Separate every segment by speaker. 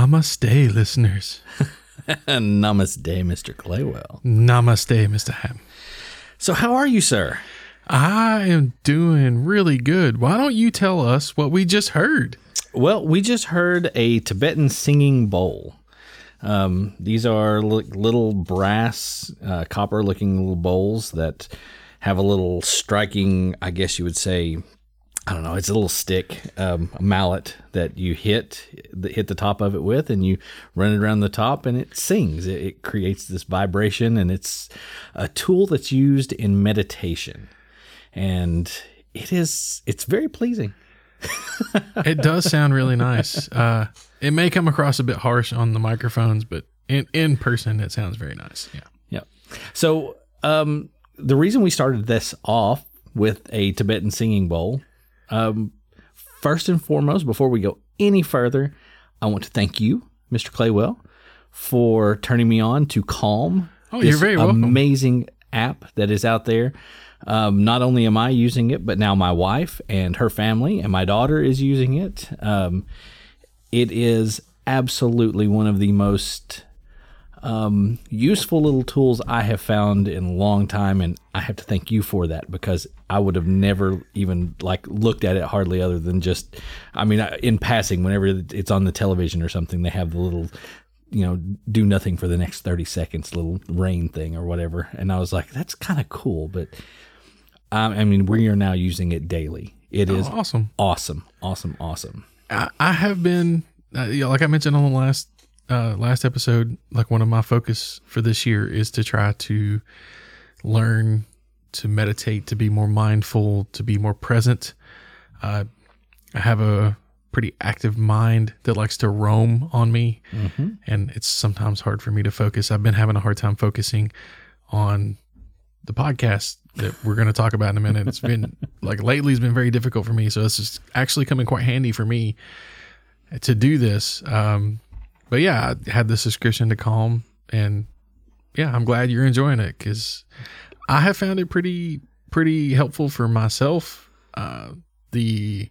Speaker 1: Namaste, listeners.
Speaker 2: Namaste, Mr. Claywell.
Speaker 1: Namaste, Mr. Ham.
Speaker 2: So, how are you, sir?
Speaker 1: I am doing really good. Why don't you tell us what we just heard?
Speaker 2: Well, we just heard a Tibetan singing bowl. Um, these are li- little brass, uh, copper looking little bowls that have a little striking, I guess you would say, I don't know, it's a little stick, um, a mallet that you hit hit the top of it with, and you run it around the top, and it sings. It, it creates this vibration, and it's a tool that's used in meditation, and it is it's very pleasing.
Speaker 1: It does sound really nice. Uh, it may come across a bit harsh on the microphones, but in, in person, it sounds very nice. Yeah.
Speaker 2: Yep. So um, the reason we started this off with a Tibetan singing bowl, um, first and foremost, before we go any further, I want to thank you, Mr. Claywell, for turning me on to Calm.
Speaker 1: Oh, you're very welcome.
Speaker 2: Amazing app that is out there. Um, not only am I using it, but now my wife and her family and my daughter is using it. Um, it is absolutely one of the most um, useful little tools I have found in a long time, and I have to thank you for that because I would have never even like looked at it hardly other than just, I mean, in passing, whenever it's on the television or something, they have the little, you know, do nothing for the next thirty seconds, little rain thing or whatever, and I was like, that's kind of cool, but um, I mean, we are now using it daily. It is
Speaker 1: Awesome.
Speaker 2: awesome, awesome, awesome.
Speaker 1: I, I have been, uh, yeah, like I mentioned on the last uh, last episode, like one of my focus for this year is to try to learn to meditate, to be more mindful, to be more present. Uh, I have a pretty active mind that likes to roam on me, and it's sometimes hard for me to focus. I've been having a hard time focusing on the podcast that we're going to talk about in a minute. It's been like lately, it's been very difficult for me. So this is actually coming quite handy for me to do this. Um, but yeah, I had the subscription to Calm, and yeah, I'm glad you're enjoying it because I have found it pretty pretty helpful for myself. Uh, the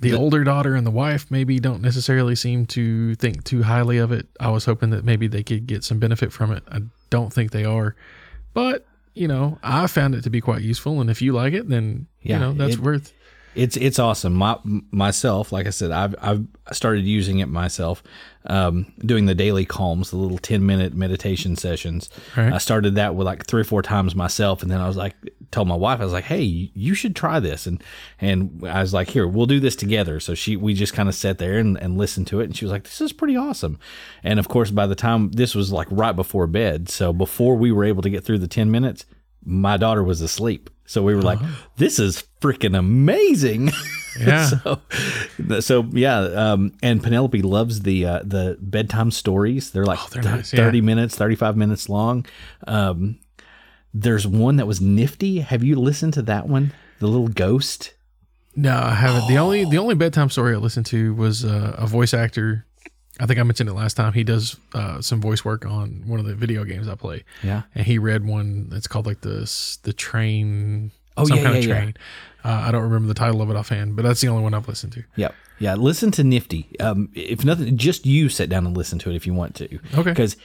Speaker 1: the
Speaker 2: The-
Speaker 1: older daughter and the wife maybe don't necessarily seem to think too highly of it. I was hoping that maybe they could get some benefit from it. I don't think they are, but you know, I found it to be quite useful. And if you like it, then
Speaker 2: Yeah,
Speaker 1: you know that's
Speaker 2: it-
Speaker 1: worth.
Speaker 2: It's it's awesome. My myself, like I said, I've I've started using it myself, um, doing the daily calms, the little ten minute meditation sessions.
Speaker 1: Right.
Speaker 2: I started that with like three or four times myself, and then I was like, told my wife, I was like, hey, you should try this, and and I was like, here, we'll do this together. So she, we just kind of sat there and, and listened to it, and she was like, this is pretty awesome. And of course, by the time this was like right before bed, so before we were able to get through the ten minutes, my daughter was asleep. So we were like, this is freaking amazing.
Speaker 1: Yeah.
Speaker 2: so, so yeah. Um, and Penelope loves the, uh, the bedtime stories. They're like
Speaker 1: Oh, they're
Speaker 2: th-
Speaker 1: nice, yeah.
Speaker 2: 30 minutes, 35 minutes long. Um, there's one that was nifty. Have you listened to that one? The little ghost.
Speaker 1: No, I haven't. The only the only bedtime story I listened to was uh, a voice actor. I think I mentioned it last time. He does uh, some voice work on one of the video games I play,
Speaker 2: Yeah.
Speaker 1: and he read one that's called like the the train.
Speaker 2: Oh,
Speaker 1: some
Speaker 2: yeah,
Speaker 1: kind of
Speaker 2: yeah, yeah.
Speaker 1: train. Uh, I don't remember the title of it offhand, but that's the only one I've listened to.
Speaker 2: Yep. Yeah. Listen to Nifty. Um, if nothing, just you sit down and listen to it if you want to.
Speaker 1: Okay.
Speaker 2: Because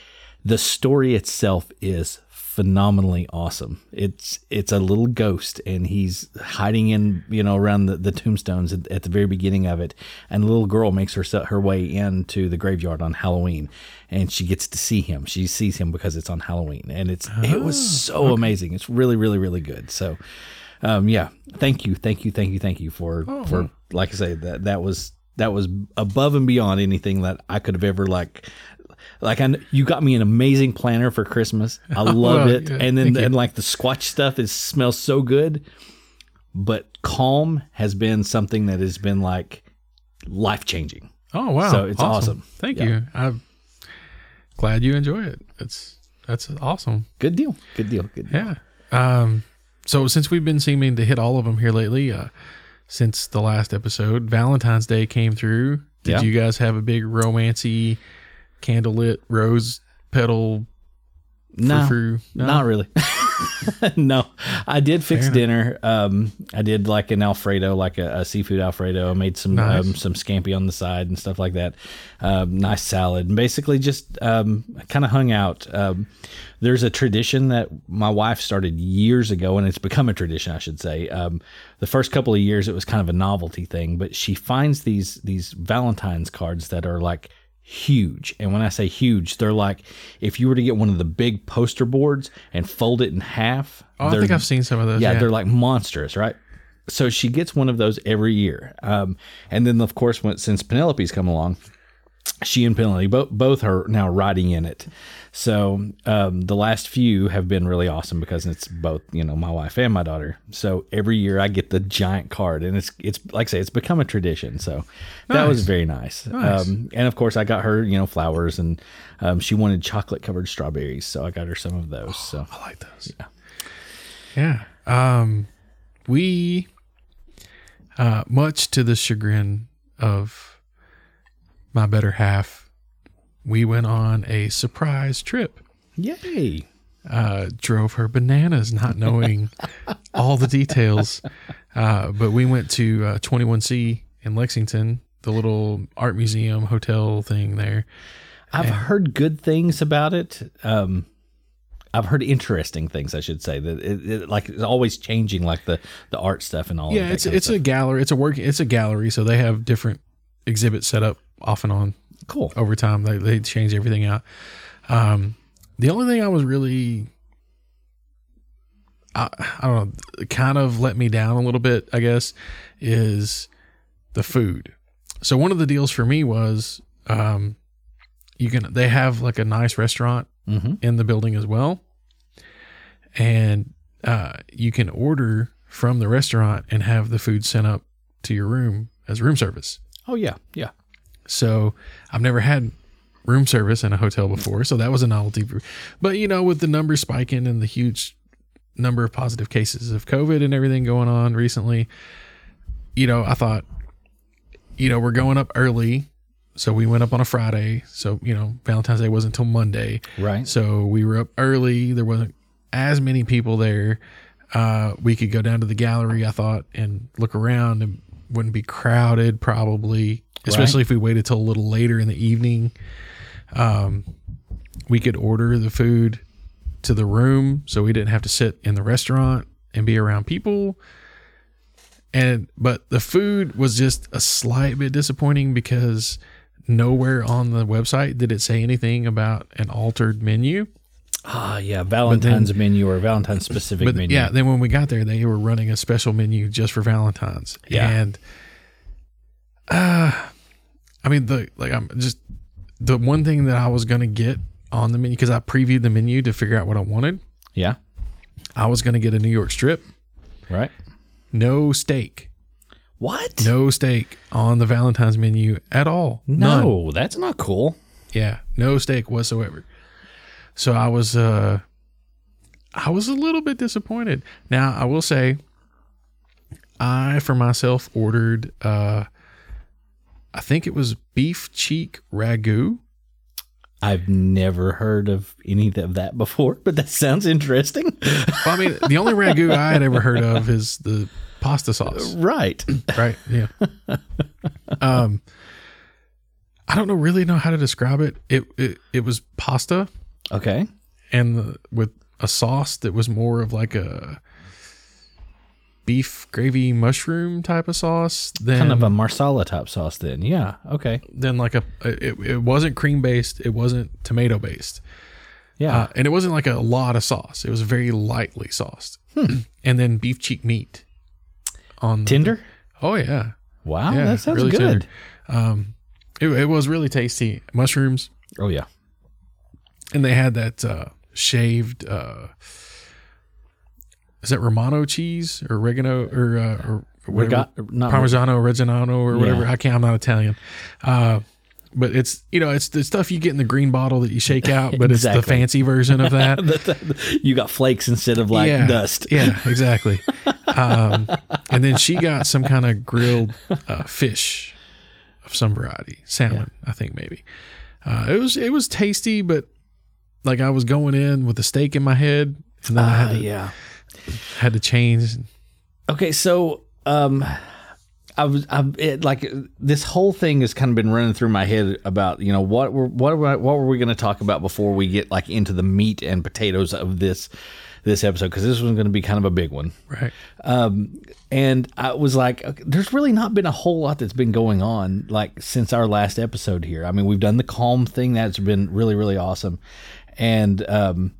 Speaker 2: the story itself is phenomenally awesome. It's it's a little ghost and he's hiding in you know around the, the tombstones at, at the very beginning of it, and a little girl makes her her way into the graveyard on Halloween, and she gets to see him. She sees him because it's on Halloween, and it's it was so amazing. It's really really really good. So. Um, yeah, thank you, thank you, thank you, thank you for for like I say that that was that was above and beyond anything that I could have ever like. Like I, you got me an amazing planner for Christmas. I love
Speaker 1: well,
Speaker 2: it,
Speaker 1: yeah,
Speaker 2: and then and like the Squatch stuff is smells so good. But Calm has been something that has been like life changing.
Speaker 1: Oh wow!
Speaker 2: So it's awesome.
Speaker 1: Thank
Speaker 2: Yeah.
Speaker 1: you. I'm glad you enjoy it. It's that's awesome.
Speaker 2: Good deal. Good deal. Good deal.
Speaker 1: Yeah. Um. So since we've been seeming to hit all of them here lately, uh, since the last episode, Valentine's Day came through. Did
Speaker 2: Yeah.
Speaker 1: you guys have a big romancy, candlelit rose petal?
Speaker 2: No,
Speaker 1: frou-frou? No?
Speaker 2: not really. no, I did fix dinner. Um, I did like an Alfredo, like a, a seafood Alfredo. I made some
Speaker 1: Nice.
Speaker 2: um, some scampi on the side and stuff like that. Um, nice salad, and basically just um, kind of hung out. Um, there's a tradition that my wife started years ago, and it's become a tradition, I should say. Um, the first couple of years, it was kind of a novelty thing, but she finds these these Valentine's cards that are like huge. And when I say huge, they're like if you were to get one of the big poster boards and fold it in half.
Speaker 1: Oh, I think I've seen some of those.
Speaker 2: yeah,
Speaker 1: Yeah,
Speaker 2: they're like monstrous, right? So she gets one of those every year. Um, and then, of course, when, since Penelope's come along, she and Penelope both, both are now riding in it. So um, the last few have been really awesome because it's both, you know, my wife and my daughter. So every year I get the giant card, and it's it's like I say, it's become a tradition. So that was very nice.
Speaker 1: Nice.
Speaker 2: Um, and of course, I got her, you know, flowers, and um, she wanted chocolate covered strawberries, so I got her some of those. So
Speaker 1: I like those. Yeah. Yeah. Um, we, uh, much to the chagrin of my better half, we went on a surprise trip.
Speaker 2: yay!
Speaker 1: Uh, drove her bananas, not knowing all the details. Uh, but we went to uh, 21C in Lexington, the little art museum hotel thing there.
Speaker 2: I've heard good things about it. Um, I've heard interesting things, I should say. That it, it like it's always changing, like the the art stuff and all.
Speaker 1: yeah
Speaker 2: of that
Speaker 1: it's it's a gallery it's a work it's a gallery so they have different exhibits set up off and on
Speaker 2: cool.
Speaker 1: over time they, they change everything out um the only thing i was really I, I don't know kind of let me down a little bit i guess is the food so one of the deals for me was um you can they have like a nice restaurant
Speaker 2: hmm
Speaker 1: in the building as well. And uh, you can order from the restaurant and have the food sent up to your room as room service.
Speaker 2: Oh yeah, yeah.
Speaker 1: So I've never had room service in a hotel before, so that was a novelty. But you know, with the numbers spiking and the huge number of positive cases of COVID and everything going on recently, you know, I thought, you know, we're going up early. So we went up on a Friday. So, you know, Valentine's Day wasn't until Monday.
Speaker 2: Right.
Speaker 1: So we were up early. There wasn't as many people there. Uh, we could go down to the gallery, I thought, and look around and wouldn't be crowded probably, especially if we waited till a little later in the evening. Um, we could order the food to the room so we didn't have to sit in the restaurant and be around people. And but the food was just a slight bit disappointing because nowhere on the website did it say anything about an altered menu.
Speaker 2: Ah, yeah. Valentine's menu or Valentine's specific
Speaker 1: But
Speaker 2: menu.
Speaker 1: yeah, then when we got there, they were running a special menu just for Valentine's.
Speaker 2: Yeah.
Speaker 1: and uh, I mean the like I'm just the one thing that I was gonna get on the menu because I previewed the menu to figure out what I wanted.
Speaker 2: Yeah.
Speaker 1: I was gonna get a New York strip,
Speaker 2: Right.
Speaker 1: no steak,
Speaker 2: What?
Speaker 1: no steak on the Valentine's menu at all. None.
Speaker 2: No, that's not cool.
Speaker 1: Yeah, no steak whatsoever. So I was uh I was a little bit disappointed. Now, I will say I for myself ordered uh I think it was beef cheek ragu.
Speaker 2: I've never heard of any of that before, but that sounds interesting.
Speaker 1: Well, I mean, the only ragu I had ever heard of is the pasta sauce,
Speaker 2: right.
Speaker 1: right? Yeah. Um I don't know really know how to describe it. It it, it was pasta
Speaker 2: Okay.
Speaker 1: and the, with a sauce that was more of like a beef gravy mushroom type of sauce than
Speaker 2: Kind of a marsala type sauce then. Yeah. Okay.
Speaker 1: Then like a it, it wasn't cream based it wasn't tomato based
Speaker 2: Yeah.
Speaker 1: uh, and it wasn't like a lot of sauce it was very lightly sauced and then beef cheek meat on the,
Speaker 2: Tender?
Speaker 1: oh yeah
Speaker 2: Wow.
Speaker 1: yeah
Speaker 2: that sounds
Speaker 1: really
Speaker 2: good.
Speaker 1: um it, it was really tasty mushrooms
Speaker 2: Oh, yeah.
Speaker 1: and they had that uh shaved uh is that romano cheese or oregano or uh or whatever,
Speaker 2: Rega-
Speaker 1: parmigiano reggiano or whatever?
Speaker 2: Yeah.
Speaker 1: i can't i'm not italian. Uh but it's you know it's the stuff you get in the green bottle that you shake out but it's the fancy version of that.
Speaker 2: You got flakes instead of like
Speaker 1: yeah,
Speaker 2: dust.
Speaker 1: yeah exactly. Um and then she got some kind of grilled uh, fish of some variety salmon i think maybe. Uh it was it was tasty but like i was going in with a steak in my head and then I had to,
Speaker 2: yeah.
Speaker 1: Had to change.
Speaker 2: Okay, so um, I was I've it, like this whole thing has kind of been running through my head about you know what were what were, what were we going to talk about before we get like into the meat and potatoes of this this episode because this was going to be kind of a big one.
Speaker 1: Right.
Speaker 2: Um, and I was like, okay, there's really not been a whole lot that's been going on like since our last episode here. I mean, we've done the calm thing that's been really really awesome, and um,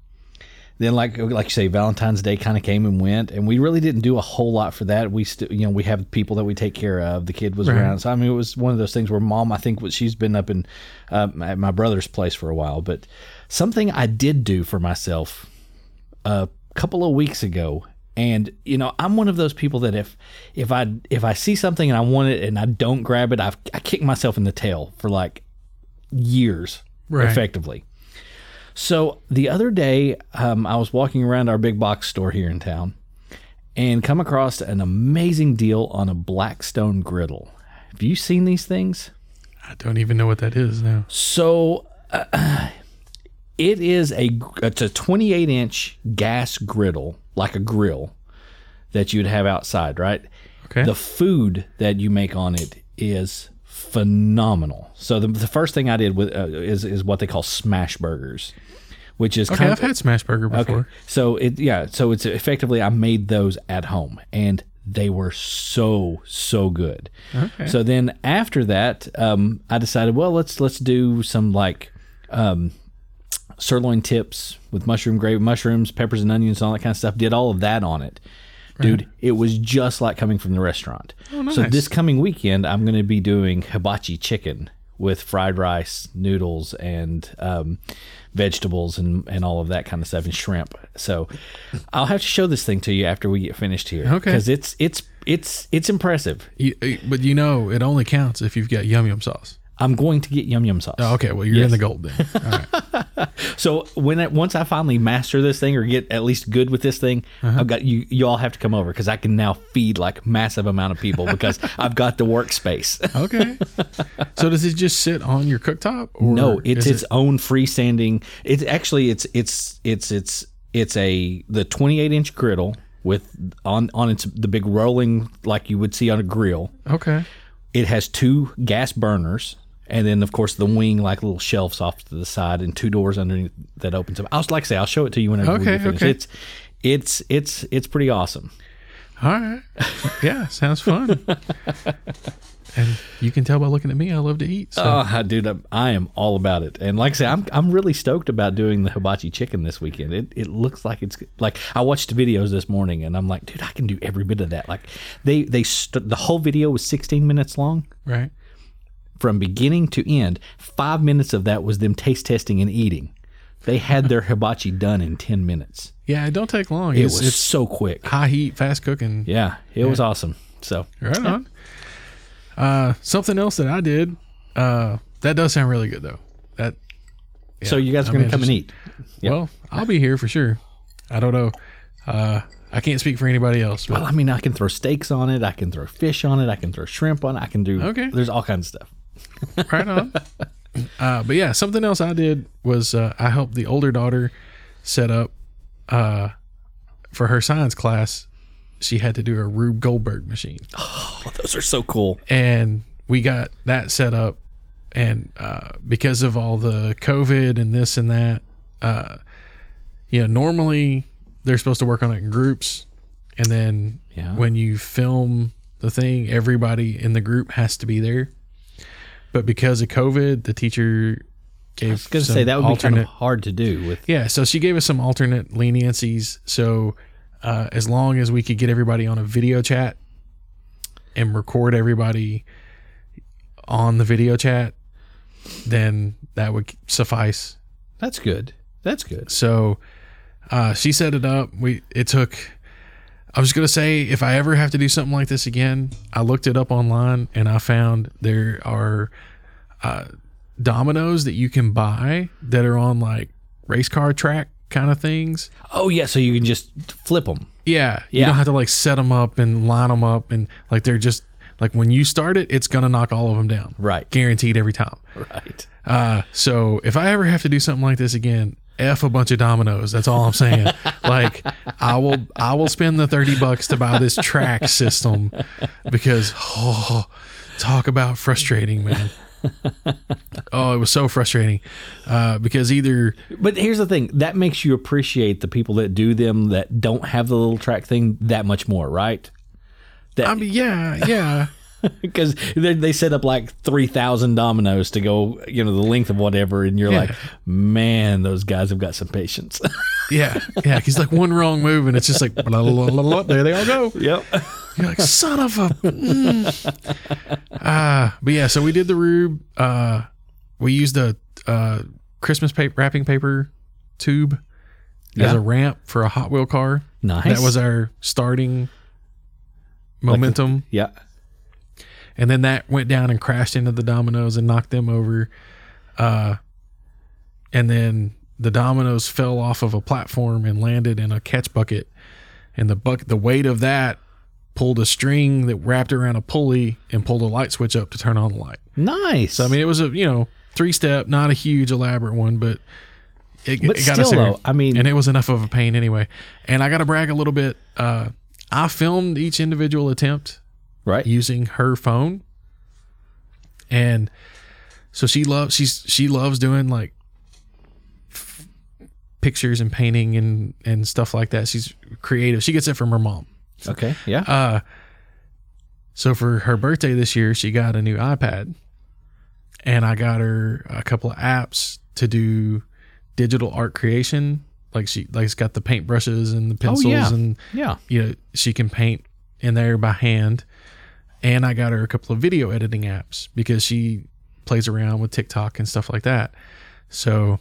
Speaker 2: then like like you say, Valentine's Day kind of came and went, and we really didn't do a whole lot for that. We still you know we have people that we take care of. The kid was
Speaker 1: Right.
Speaker 2: around, so I mean it was one of those things where mom I think was she's been up in uh, at my brother's place for a while, but something I did do for myself a couple of weeks ago and you know i'm one of those people that if if i if i see something and i want it and i don't grab it I've, i kick myself in the tail for like years
Speaker 1: Right.
Speaker 2: effectively so the other day um, i was walking around our big box store here in town and come across an amazing deal on a blackstone griddle have you seen these things
Speaker 1: I don't even know what that is now.
Speaker 2: so uh, it is a it's a 28 inch gas griddle, like a grill that you'd have outside, right?
Speaker 1: Okay.
Speaker 2: The food that you make on it is phenomenal. So the, the first thing I did with uh, is is what they call smash burgers, which is
Speaker 1: okay,
Speaker 2: kind
Speaker 1: I've had smash burger before.
Speaker 2: so it yeah, so it's effectively I made those at home and they were so so good.
Speaker 1: Okay.
Speaker 2: So then after that, um, I decided, well, let's let's do some like um, sirloin tips with mushroom gravy, mushrooms, peppers and onions, and all that kind of stuff. Did all of that on it. Dude, it was just like coming from the restaurant. So
Speaker 1: nice.
Speaker 2: this coming weekend, I'm going to be doing hibachi chicken with fried rice, noodles, and um, vegetables, and, and all of that kind of stuff, and shrimp. So I'll have to show this thing to you after we get finished here.
Speaker 1: Okay.
Speaker 2: Because it's it's it's it's impressive.
Speaker 1: You, uh, but you know, it only counts if you've got yum yum sauce.
Speaker 2: I'm going to get yum yum sauce.
Speaker 1: Oh, okay, well you're in the gold then. All right.
Speaker 2: So when I, once I finally master this thing or get at least good with this thing,
Speaker 1: Uh-huh.
Speaker 2: I've got you. You all have to come over because I can now feed like massive amount of people because I've got the workspace.
Speaker 1: Okay. so does it just sit on your cooktop? Or
Speaker 2: no, it's its own freestanding. It's actually it's it's it's it's it's a the 28 inch griddle with on on its the big rolling like you would see on a grill.
Speaker 1: okay.
Speaker 2: It has two gas burners. And then, of course, the wing like little shelves off to the side, and two doors underneath that opens up. I was like, I say, I'll show it to you whenever we
Speaker 1: Okay,
Speaker 2: get finished.
Speaker 1: okay.
Speaker 2: It's, it's, it's, it's pretty awesome.
Speaker 1: All right. Yeah, sounds fun. and you can tell by looking at me, I love to eat. So
Speaker 2: Oh, dude, I'm, I am all about it. And like I say, I'm I'm really stoked about doing the hibachi chicken this weekend. It it looks like it's like I watched the videos this morning, and I'm like, dude, I can do every bit of that. Like they they st- the whole video was 16 minutes long
Speaker 1: right.
Speaker 2: From beginning to end. Five minutes of that was them taste testing and eating. They had their hibachi done in 10 minutes.
Speaker 1: Yeah, it don't take long.
Speaker 2: It
Speaker 1: It's,
Speaker 2: was
Speaker 1: it's
Speaker 2: so quick.
Speaker 1: high heat, fast cooking.
Speaker 2: Yeah, it was awesome. So
Speaker 1: Right on. Uh, something else that I did. Uh, that does sound really good though. That.
Speaker 2: so you guys are going to come and eat. Yep.
Speaker 1: Well, I'll be here for sure. I don't know. Uh, I can't speak for anybody else, but
Speaker 2: Well, I mean, I can throw steaks on it. I can throw fish on it. I can throw shrimp on it. I can do.
Speaker 1: Okay.
Speaker 2: There's all kinds of stuff.
Speaker 1: Right on. Uh, but yeah, something else I did was uh, I helped the older daughter set up uh, for her science class. She had to do a Rube Goldberg machine,
Speaker 2: Oh, those are so cool.
Speaker 1: and we got that set up. And uh, because of all the COVID and this and that, uh, you know, normally they're supposed to work on it in groups, and then
Speaker 2: Yeah.
Speaker 1: when you film the thing, everybody in the group has to be there. But because of COVID, the teacher gave
Speaker 2: I was going to say that would
Speaker 1: alternate.
Speaker 2: be kind of hard to do with.
Speaker 1: yeah, so she gave us some alternate leniencies. So uh, as long as we could get everybody on a video chat and record everybody on the video chat, then that would suffice.
Speaker 2: That's good. That's good.
Speaker 1: So uh, she set it up. We it took. I was gonna say if I ever have to do something like this again, I looked it up online and I found there are uh, dominoes that you can buy that are on like race car track kind of things.
Speaker 2: Oh yeah, so you can just flip them.
Speaker 1: Yeah, you
Speaker 2: Yeah.
Speaker 1: don't have to like set them up and line them up and like they're just like when you start it, it's gonna knock all of them down,
Speaker 2: Right.
Speaker 1: Guaranteed every time.
Speaker 2: Right.
Speaker 1: Uh, so if I ever have to do something like this again, f a bunch of dominoes. That's all I'm saying. like I will I will spend the thirty bucks to buy this track system because oh, talk about frustrating, man. oh, it was so frustrating uh, because either
Speaker 2: But here's the thing that makes you appreciate the people that do them that don't have the little track thing that much more, right? That
Speaker 1: I mean, yeah, yeah.
Speaker 2: because they, they set up like 3,000 dominoes to go, you know, the length of whatever. And you're
Speaker 1: Yeah.
Speaker 2: like, man, those guys have got some patience.
Speaker 1: Yeah, yeah. He's like one wrong move, and it's just like blah, blah, blah, blah, there they all go.
Speaker 2: yep.
Speaker 1: You're like son of a. Mm. Ah, but yeah. So we did the rube. Uh, we used a uh, Christmas paper wrapping paper tube as a ramp for a Hot Wheel car.
Speaker 2: Nice.
Speaker 1: That was our starting momentum,
Speaker 2: yeah.
Speaker 1: And then that went down and crashed into the dominoes and knocked them over. Uh, and then the dominoes fell off of a platform and landed in a catch bucket, and the buck the weight of that pulled a string that wrapped around a pulley and pulled a light switch up to turn on the light.
Speaker 2: Nice.
Speaker 1: So I mean, it was a you know three step, not a huge elaborate one, but it,
Speaker 2: But
Speaker 1: it got us
Speaker 2: still,
Speaker 1: there.
Speaker 2: though, I mean-
Speaker 1: and it was enough of a pain anyway. And I got to brag a little bit. Uh, I filmed each individual attempt
Speaker 2: right.
Speaker 1: using her phone, and so she loves she's she loves doing like f- pictures and painting and and stuff like that. She's creative. She gets it from her mom.
Speaker 2: okay. Yeah.
Speaker 1: Uh, so for her birthday this year, she got a new iPad, and I got her a couple of apps to do digital art creation. Like she like it's got the paintbrushes and the pencils,
Speaker 2: Oh, yeah.
Speaker 1: and
Speaker 2: yeah.
Speaker 1: you know she can paint in there by hand. And I got her a couple of video editing apps because she plays around with TikTok and stuff like that. So,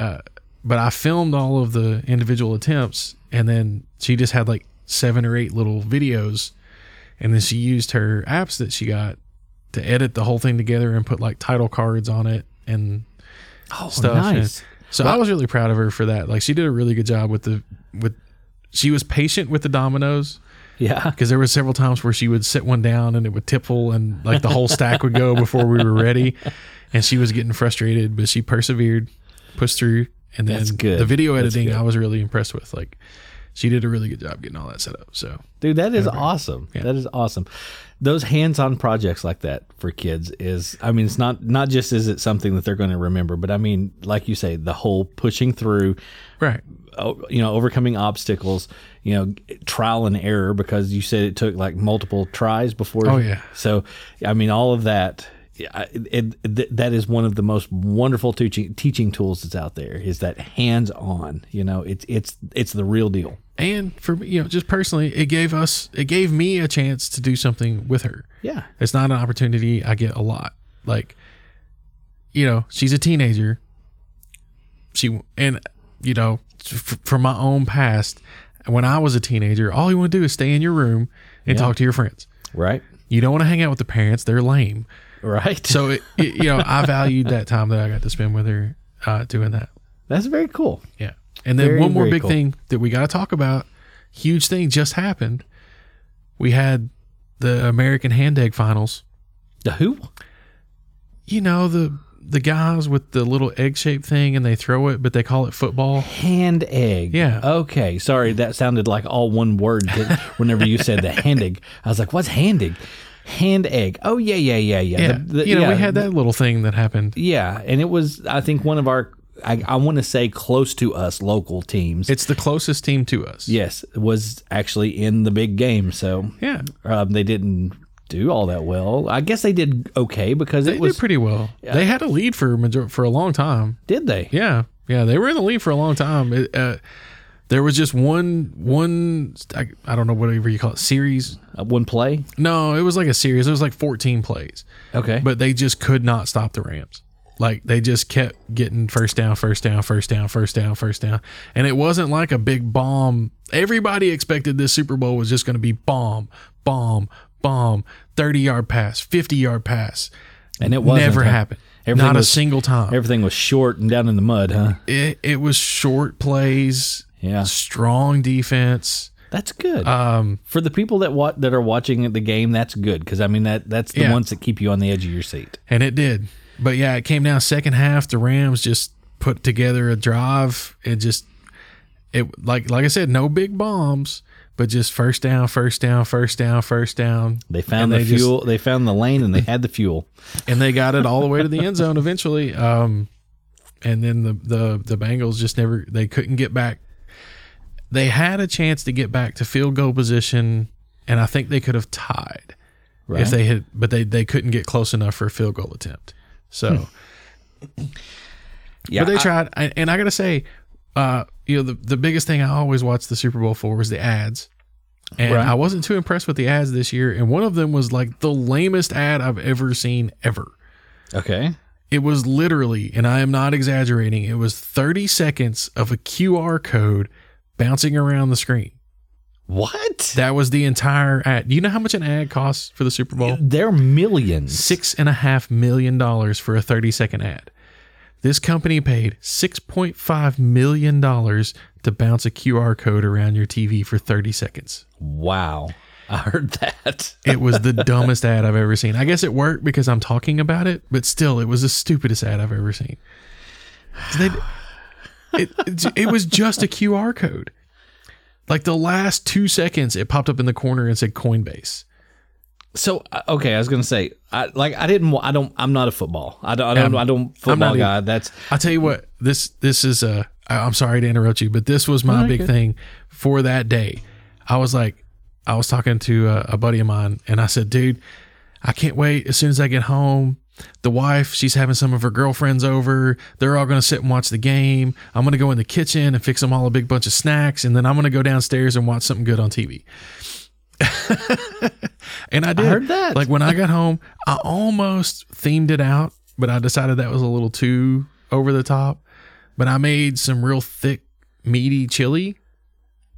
Speaker 1: uh, but I filmed all of the individual attempts, and then she just had like seven or eight little videos, and then she used her apps that she got to edit the whole thing together and put like title cards on it and
Speaker 2: Oh,
Speaker 1: stuff.
Speaker 2: nice.
Speaker 1: And so I was really proud of her for that. Like she did a really good job with the with. She was patient with the dominoes
Speaker 2: Yeah.
Speaker 1: because there were several times where she would set one down and it would tipple and like the whole stack would go before we were ready, and she was getting frustrated, but she persevered, pushed through, and then the video editing. I was really impressed with. Like she did a really good job getting all that set up. So
Speaker 2: Dude, that is awesome. That is awesome. Those hands-on projects like that for kids is I mean it's not not just is it something that they're going to remember, but I mean like you say the whole pushing through
Speaker 1: right,
Speaker 2: you know overcoming obstacles, you know trial and error because you said it took like multiple tries before
Speaker 1: Oh, yeah.
Speaker 2: So I mean all of that I- it, it, that is one of the most wonderful teaching teaching tools that's out there is that hands on you know it's it's it's the real deal
Speaker 1: and for me, you know, just personally, it gave us, it gave me a chance to do something with her.
Speaker 2: yeah
Speaker 1: It's not an opportunity I get a lot. Like, you know, she's a teenager. She and you know, f- from my own past, when I was a teenager, all you want to do is stay in your room and talk to your friends.
Speaker 2: right
Speaker 1: You don't want to hang out with the parents; they're lame.
Speaker 2: Right
Speaker 1: So, it, it- you know, I valued that time that I got to spend with her uh, doing that.
Speaker 2: that's very cool
Speaker 1: Yeah. And then
Speaker 2: Very,
Speaker 1: one more big
Speaker 2: cool.
Speaker 1: thing that we got to talk about. Huge thing just happened. We had the American Hand Egg Finals.
Speaker 2: the who
Speaker 1: you know the the guys with the little egg shaped thing and they throw it but they call it football
Speaker 2: hand egg.
Speaker 1: Yeah.
Speaker 2: Okay. Sorry, that sounded like all one word. Whenever you said the hand egg, I was like, "What's hand egg?" Hand egg. Oh yeah, yeah, yeah, yeah.
Speaker 1: yeah
Speaker 2: The- the-
Speaker 1: you know
Speaker 2: yeah,
Speaker 1: we had that little thing that happened
Speaker 2: Yeah, and it was I think one of our I, I want to say close to us local teams.
Speaker 1: it's the closest team to us
Speaker 2: yes, was actually in the big game. So
Speaker 1: yeah
Speaker 2: um, they didn't do all that well. I guess they did okay because
Speaker 1: they
Speaker 2: it was.
Speaker 1: did pretty well they had a lead for major- for a long time
Speaker 2: did they?
Speaker 1: yeah yeah they were in the lead for a long time it, uh, there was just one one I, I don't know whatever you call it series
Speaker 2: Uh, one play.
Speaker 1: no it was like a series it was like 14 plays
Speaker 2: Okay.
Speaker 1: but they just could not stop the Rams. Like they just kept getting first down, first down, first down, first down, first down. And it wasn't like a big bomb. Everybody expected this Super Bowl was just going to be bomb, bomb, bomb, 30 yard pass, 50 yard pass.
Speaker 2: and it wasn't,
Speaker 1: Never happened.
Speaker 2: Everything
Speaker 1: Not a single time.
Speaker 2: Everything was short and down in the mud, huh?
Speaker 1: It, it was short plays,
Speaker 2: Yeah.
Speaker 1: strong defense.
Speaker 2: That's good.
Speaker 1: Um,
Speaker 2: For the people that wa- that are watching the game, that's good because I mean that that's the
Speaker 1: Yeah.
Speaker 2: ones that keep you on the edge of your seat.
Speaker 1: and it did. But yeah, it came down second half. The Rams just put together a drive. It just it like like I said, no big bombs, but just first down, first down, first down, first down.
Speaker 2: They found
Speaker 1: And
Speaker 2: the
Speaker 1: just-
Speaker 2: fuel. they found the lane, and they had the fuel.
Speaker 1: and they got it all the way to the end zone eventually. Um, and then the the the Bengals just never they couldn't get back. They had a chance to get back to field goal position, and I think they could have tied
Speaker 2: Right?
Speaker 1: if they had, but they they couldn't get close enough for a field goal attempt. So,
Speaker 2: yeah,
Speaker 1: but they
Speaker 2: I-
Speaker 1: tried, and I got to say, uh, you know, the the biggest thing I always watch the Super Bowl for was the ads. And
Speaker 2: Right.
Speaker 1: I wasn't too impressed with the ads this year. And one of them was like the lamest ad I've ever seen ever.
Speaker 2: okay.
Speaker 1: It was literally, and I am not exaggerating, it was 30 seconds of a QR code bouncing around the screen.
Speaker 2: What?
Speaker 1: That was the entire ad. Do you know how much an ad costs for the Super Bowl?
Speaker 2: They're millions.
Speaker 1: Six and a half million dollars for a 30 second ad. This company paid $6.5 million to bounce a QR code around your TV for 30 seconds.
Speaker 2: Wow, I heard that.
Speaker 1: It was the dumbest ad I've ever seen. I guess it worked because I'm talking about it, but still, it was the stupidest ad I've ever seen. They, it, it, it was just a QR code. Like the last two seconds, it popped up in the corner and said Coinbase.
Speaker 2: So uh, okay, I was gonna say, I like I didn't. I don't. I'm not a football. I don't. I don't.
Speaker 1: Um,
Speaker 2: I don't football
Speaker 1: not
Speaker 2: guy. That's
Speaker 1: I'll tell you what this this is a. I'm sorry to interrupt you, but this was my
Speaker 2: No,
Speaker 1: big
Speaker 2: good.
Speaker 1: thing for that day. I was like, I was talking to a, a buddy of mine, and I said, dude, I can't wait. As soon as I get home, the wife, she's having some of her girlfriends over. They're all going to sit and watch the game. I'm going to go in the kitchen and fix them all a big bunch of snacks, and then I'm going to go downstairs and watch something good on TV. and I did.
Speaker 2: I heard that.
Speaker 1: Like when I got home, I almost themed it out, but I decided that was a little too over the top. But I made some real thick, meaty chili.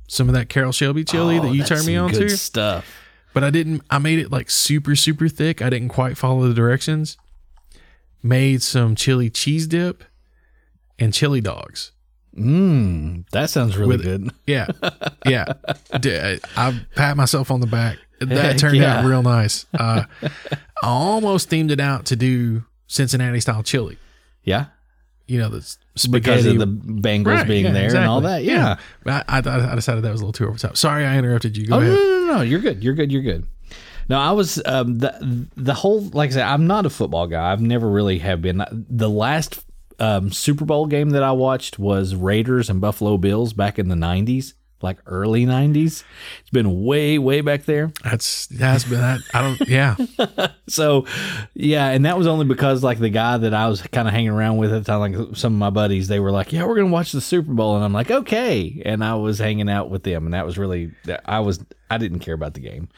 Speaker 1: Some of that Carroll Shelby chili
Speaker 2: Oh,
Speaker 1: that you turned me on
Speaker 2: good
Speaker 1: to.
Speaker 2: stuff.
Speaker 1: But I didn't I made it like super, super thick. I didn't quite follow the directions. Made some chili cheese dip and chili dogs.
Speaker 2: Mmm, that sounds really
Speaker 1: With-
Speaker 2: good.
Speaker 1: Yeah. Yeah. I pat myself on the back. That
Speaker 2: Heck
Speaker 1: turned out real nice. Uh, I almost themed it out to do Cincinnati style chili.
Speaker 2: Yeah,
Speaker 1: You know, the s-
Speaker 2: because of the Bengals
Speaker 1: Right,
Speaker 2: being
Speaker 1: yeah,
Speaker 2: there and all that. Yeah.
Speaker 1: But I, I, I decided that was a little too over the top. Sorry, I interrupted you. Go
Speaker 2: Oh no,
Speaker 1: ahead.
Speaker 2: no, no, no! You're good. You're good. You're good. No, I was um, the the whole like I said, I'm not a football guy. I've never really have been. The last um, Super Bowl game that I watched was Raiders and Buffalo Bills back in the '90s, like early '90s. It's been way, way back there.
Speaker 1: That's that's been that. I don't. Yeah.
Speaker 2: So, yeah, and that was only because like the guy that I was kind of hanging around with at the time, like some of my buddies, they were like, "Yeah, we're gonna watch the Super Bowl," and I'm like, "Okay," and I was hanging out with them, and that was really, I was, I didn't care about the game.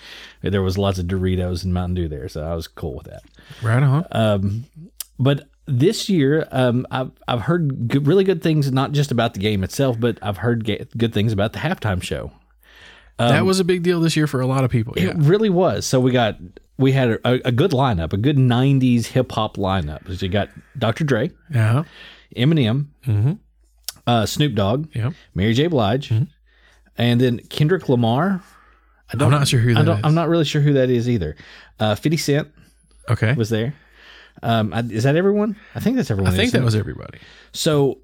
Speaker 2: There was lots of Doritos and Mountain Dew there, so I was cool with that.
Speaker 1: Right on.
Speaker 2: Um, but this year, um, I've I've heard good, really good things, not just about the game itself, but I've heard ga- good things about the halftime show.
Speaker 1: that was a big deal this year for a lot of people. Yeah.
Speaker 2: It really was. So we got we had a, a good lineup, a good '90s hip hop lineup. So you got Dr. Dre,
Speaker 1: Yeah.
Speaker 2: Eminem,
Speaker 1: Mm-hmm.
Speaker 2: uh, Snoop Dogg,
Speaker 1: Yeah.
Speaker 2: Mary J. Blige, and then Kendrick Lamar. I
Speaker 1: I'm not sure who
Speaker 2: I
Speaker 1: that
Speaker 2: don't,
Speaker 1: is.
Speaker 2: I'm not really sure who that is either. Uh, 50 Cent
Speaker 1: Okay.
Speaker 2: was there. Um, I, is that everyone? I think that's everyone.
Speaker 1: I think that
Speaker 2: it?
Speaker 1: was everybody.
Speaker 2: so.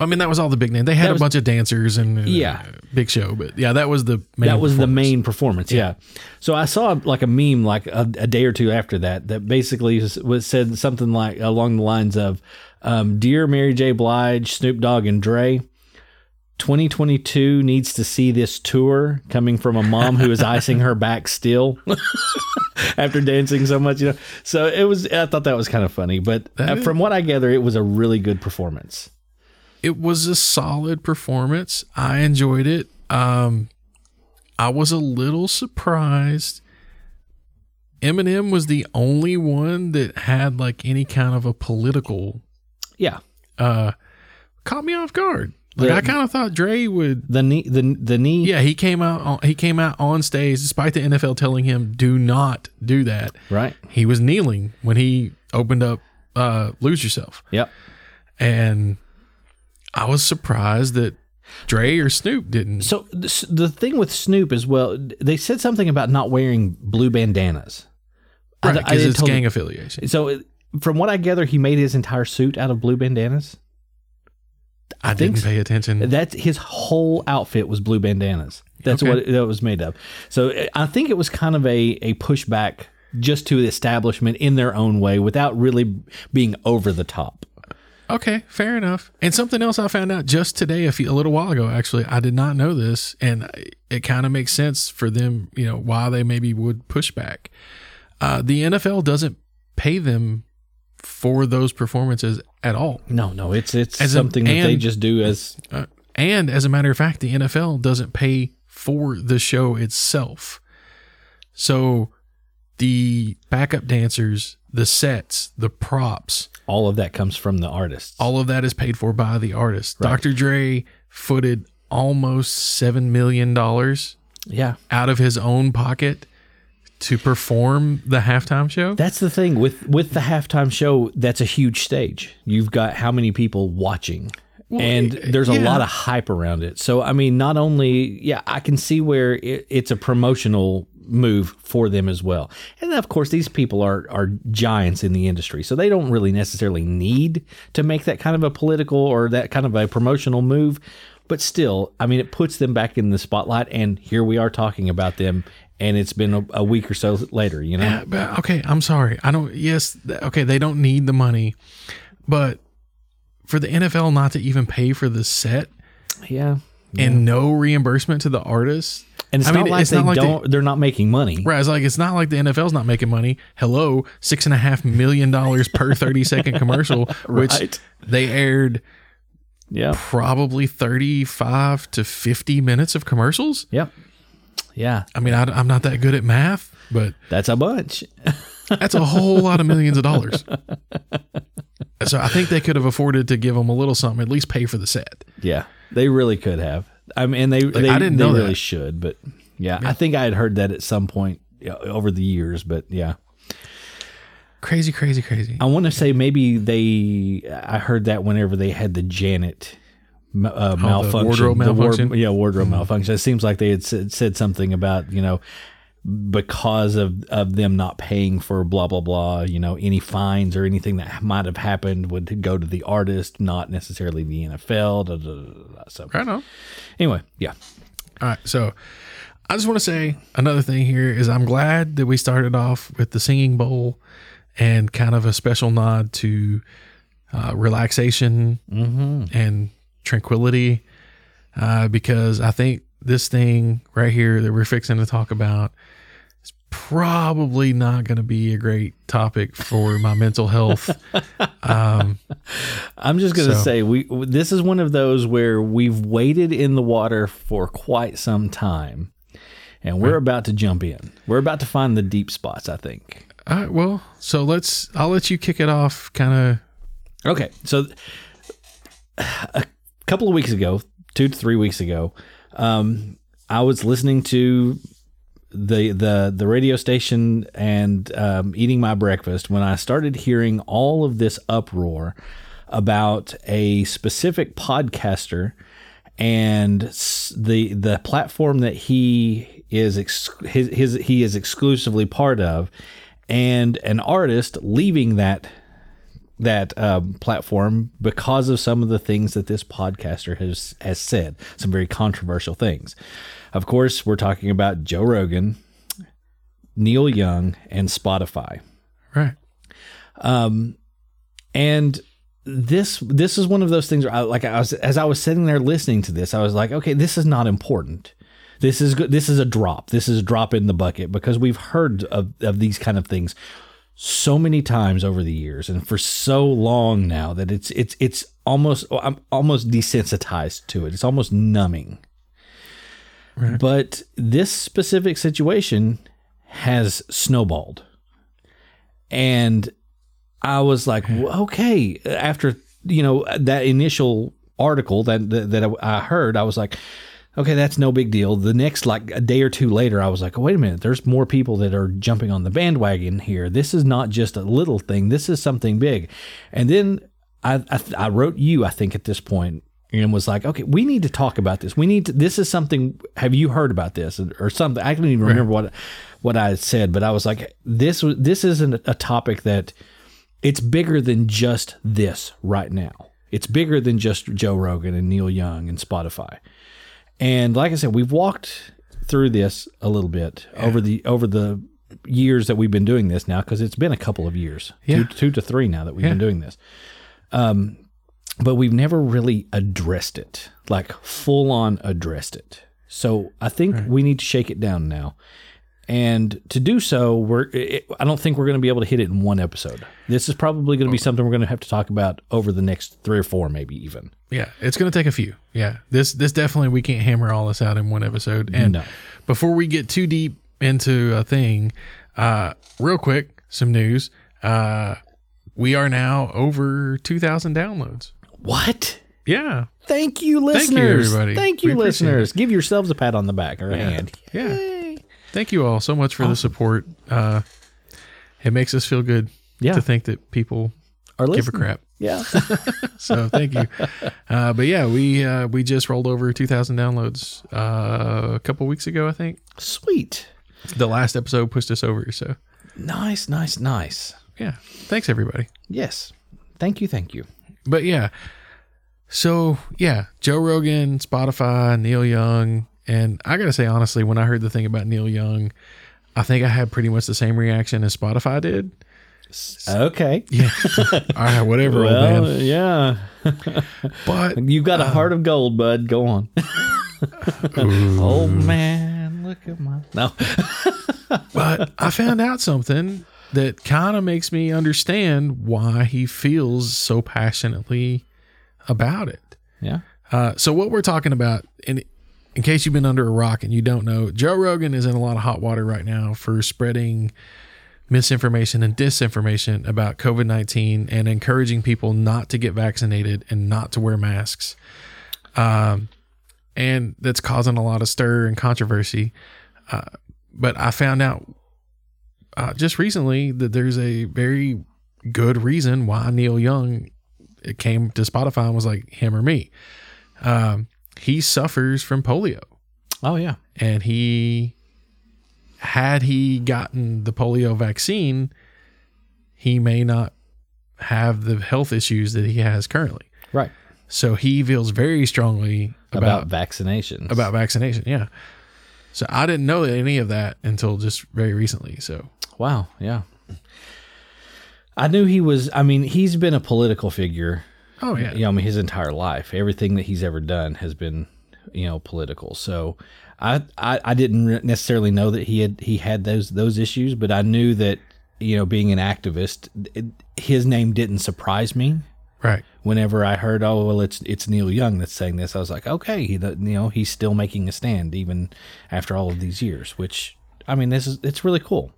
Speaker 1: I mean, that was all the big name. They had a
Speaker 2: was-
Speaker 1: bunch of dancers and uh,
Speaker 2: Yeah.
Speaker 1: big show, but yeah, that was the main.
Speaker 2: that was the main performance. Yeah. So I saw like a meme like a, a day or two after that that basically was, was said something like along the lines of, um, "Dear Mary J. Blige, Snoop Dogg, and Dre." 2022 needs to see this tour coming from a mom who is icing her back still after dancing so much, you know. So it was. I thought that was kind of funny, but uh,
Speaker 1: is-
Speaker 2: from what I gather, it was a really good performance.
Speaker 1: It was a solid performance. I enjoyed it. Um, I was a little surprised. Eminem was the only one that had like any kind of a political.
Speaker 2: Yeah,
Speaker 1: Uh, caught me off guard. Like
Speaker 2: The-
Speaker 1: I kind of thought Dre would.
Speaker 2: the knee, the the knee.
Speaker 1: Yeah, he came out. On, he came out on stage, despite the NFL telling him do not do that.
Speaker 2: Right.
Speaker 1: He was kneeling when he opened up uh, "Lose Yourself,"
Speaker 2: Yep.
Speaker 1: and I was surprised that Dre or Snoop didn't.
Speaker 2: So the, the thing with Snoop as well, they said something about not wearing blue bandanas.
Speaker 1: Right, because it's gang affiliation.
Speaker 2: So from what I gather, he made his entire suit out of blue bandanas.
Speaker 1: I,
Speaker 2: think
Speaker 1: didn't
Speaker 2: so.
Speaker 1: pay attention.
Speaker 2: That his whole outfit was blue bandanas. That's
Speaker 1: Okay.
Speaker 2: what it, that was made of. So uh, I think it was kind of a a pushback just to the establishment in their own way, without really being over the top.
Speaker 1: Okay, fair enough. And something else I found out just today, a, few, a little while ago, actually, I did not know this, and it kind of makes sense for them. You know why they maybe would push back. Uh, the NFL doesn't pay them for those performances at all,
Speaker 2: No, no, it's it's
Speaker 1: As a-
Speaker 2: something that they just do as
Speaker 1: uh, and as a matter of fact, the NFL doesn't pay for the show itself. So the backup dancers, the sets, the props,
Speaker 2: all of that comes from the artists.
Speaker 1: all of that is paid for by the artist. Dr. Dre footed almost seven million dollars
Speaker 2: yeah,
Speaker 1: out of his own pocket to perform the halftime show.
Speaker 2: That's the thing with with the halftime show. That's a huge stage. You've got how many people watching, and there's a lot of hype around it. So I mean, not only yeah, I can see where it, it's a promotional move for them as well. And of course, these people are are giants in the industry, so they don't really necessarily need to make that kind of a political or that kind of a promotional move. But still, I mean, it puts them back in the spotlight, and here we are talking about them. And it's been a, a week or so later, you know.
Speaker 1: But, okay, I'm sorry. I don't. Yes, okay, they don't need the money, but for the NFL not to even pay for the set
Speaker 2: Yeah,
Speaker 1: and no reimbursement to the artists.
Speaker 2: And it's
Speaker 1: I
Speaker 2: not
Speaker 1: mean,
Speaker 2: like
Speaker 1: it's
Speaker 2: they
Speaker 1: not like
Speaker 2: don't. They, are not making money.
Speaker 1: Right, it's like it's not like the NFL's not making money. Hello, six and a half million dollars per thirty second commercial, which they aired
Speaker 2: Yeah.
Speaker 1: probably thirty five to fifty minutes of commercials.
Speaker 2: Yep. Yeah.
Speaker 1: I mean, I, I'm not that good at math, but
Speaker 2: That's a bunch.
Speaker 1: that's a whole lot of millions of dollars. So I think they could have afforded to give them a little something, at least pay for the set.
Speaker 2: Yeah. They really could have. I mean, they they,
Speaker 1: I didn't
Speaker 2: they
Speaker 1: know
Speaker 2: really
Speaker 1: that.
Speaker 2: should, but yeah, I think I had heard that at some point over the years, but yeah.
Speaker 1: Crazy, crazy, crazy.
Speaker 2: I want to say maybe they. I heard that whenever they had the Janet uh, malfunction,
Speaker 1: wardrobe
Speaker 2: the
Speaker 1: malfunction?
Speaker 2: yeah, wardrobe malfunction. It seems like they had said, said something about you know because of of them not paying for blah blah blah. You know, any fines or anything that might have happened would go to the artist, not necessarily the NFL. Da, da, da. So
Speaker 1: Right on.
Speaker 2: anyway, yeah,
Speaker 1: All right. So I just want to say another thing here is I'm glad that we started off with the singing bowl and kind of a special nod to uh, relaxation and tranquility uh, because I think this thing right here that we're fixing to talk about is probably not going to be a great topic for my mental health. Um,
Speaker 2: I'm just gonna
Speaker 1: So-
Speaker 2: say we this is one of those where we've waited in the water for quite some time, and we're about to jump in. We're about to find the deep spots. I think.
Speaker 1: all right, well, so let's, I'll let you kick it off kind of
Speaker 2: Okay, so a couple of weeks ago, two to three weeks ago, um, I was listening to the the the radio station and um, eating my breakfast when I started hearing all of this uproar about a specific podcaster and the the platform that he is ex- his, his he is exclusively part of and an artist leaving that that um, platform because of some of the things that this podcaster has has said, some very controversial things. Of course, we're talking about Joe Rogan, Neil Young, and Spotify.
Speaker 1: right.
Speaker 2: Um, And this this is one of those things where I, like I was as I was sitting there listening to this, I was like, okay, this is not important. This is good. This is a drop. This is a drop in the bucket because we've heard of, of these kind of things so many times over the years and for so long now that it's it's it's almost I'm almost desensitized to it. It's almost numbing. But this specific situation has snowballed. And I was like, "Well, okay. After you know that initial article that that, that I heard, I was like, okay, that's no big deal. The next like a day or two later, I was like, wait a minute, there's more people that are jumping on the bandwagon here. This is not just a little thing. This is something big. And then I I, I wrote you, I think, at this point. And was like, okay, we need to talk about this. We need to. This is something. Have you heard about this or something? I don't even remember what what I said, but I was like, this was this isn't a topic that it's bigger than just this right now. It's bigger than just Joe Rogan and Neil Young and Spotify. And like I said, we've walked through this a little bit over the over the years that we've been doing this now because it's been a couple of years,
Speaker 1: Yeah.
Speaker 2: two, two to three now that we've been doing this. Um, but we've never really addressed it, like full on addressed it. So I think we need to shake it down now. And to do so, we're it, I don't think we're going to be able to hit it in one episode. This is probably going to be something we're going to have to talk about over the next three or four, maybe even.
Speaker 1: Yeah, it's going to take a few. Yeah, this this definitely we can't hammer all this out in one episode. And
Speaker 2: No.
Speaker 1: before we get too deep into a thing, uh, real quick, some news. Uh, we are now over two thousand downloads.
Speaker 2: What?
Speaker 1: Yeah,
Speaker 2: Thank you,
Speaker 1: you,
Speaker 2: listeners.
Speaker 1: everybody.
Speaker 2: Thank you,
Speaker 1: We
Speaker 2: listeners. Give yourselves a pat on the back or a hand.
Speaker 1: yeah.
Speaker 2: Yay.
Speaker 1: Thank you all so much for the support. Uh, it makes us feel good
Speaker 2: Yeah.
Speaker 1: to think that people
Speaker 2: Or
Speaker 1: give a crap.
Speaker 2: Yeah.
Speaker 1: So thank you. Uh, but yeah, we uh, we just rolled over two thousand downloads uh, a couple weeks ago. I think
Speaker 2: Sweet.
Speaker 1: the last episode pushed us over. So
Speaker 2: Nice, nice, nice.
Speaker 1: yeah, thanks everybody.
Speaker 2: Yes. Thank you, thank you.
Speaker 1: But yeah, so yeah, Joe Rogan, Spotify, Neil Young, and I gotta say honestly, when I heard the thing about Neil Young, I think I had pretty much the same reaction as Spotify did.
Speaker 2: Okay.
Speaker 1: Yeah, all right, whatever, old man.
Speaker 2: yeah.
Speaker 1: But
Speaker 2: You've got a heart of gold, bud. Go on. oh man, look at my no.
Speaker 1: but I found out something that kind of makes me understand why he feels so passionately about it.
Speaker 2: Yeah.
Speaker 1: Uh, so what we're talking about, in in case you've been under a rock and you don't know, Joe Rogan is in a lot of hot water right now for spreading misinformation and disinformation about COVID nineteen and encouraging people not to get vaccinated and not to wear masks. Um, and that's causing a lot of stir and controversy. Uh, but I found out uh, just recently that there's a very good reason why Neil Young came to Spotify and was like him or me. Um, he suffers from polio,
Speaker 2: Oh yeah.
Speaker 1: and he had he gotten the polio vaccine, he may not have the health issues that he has currently.
Speaker 2: Right.
Speaker 1: So he feels very strongly
Speaker 2: About,
Speaker 1: about
Speaker 2: vaccinations.
Speaker 1: about vaccination. Yeah. So I didn't know any of that until just very recently. So
Speaker 2: wow. Yeah. I knew he was. I mean, he's been a political figure.
Speaker 1: Oh yeah,
Speaker 2: You know, I mean, his entire life, everything that he's ever done has been, you know, political. So, I, I, I didn't necessarily know that he had he had those those issues, but I knew that you know, being an activist, it, his name didn't surprise me.
Speaker 1: right.
Speaker 2: Whenever I heard, oh well, it's it's Neil Young that's saying this, I was like, okay, he, you know, he's still making a stand even after all of these years. Which, I mean, this is it's really cool.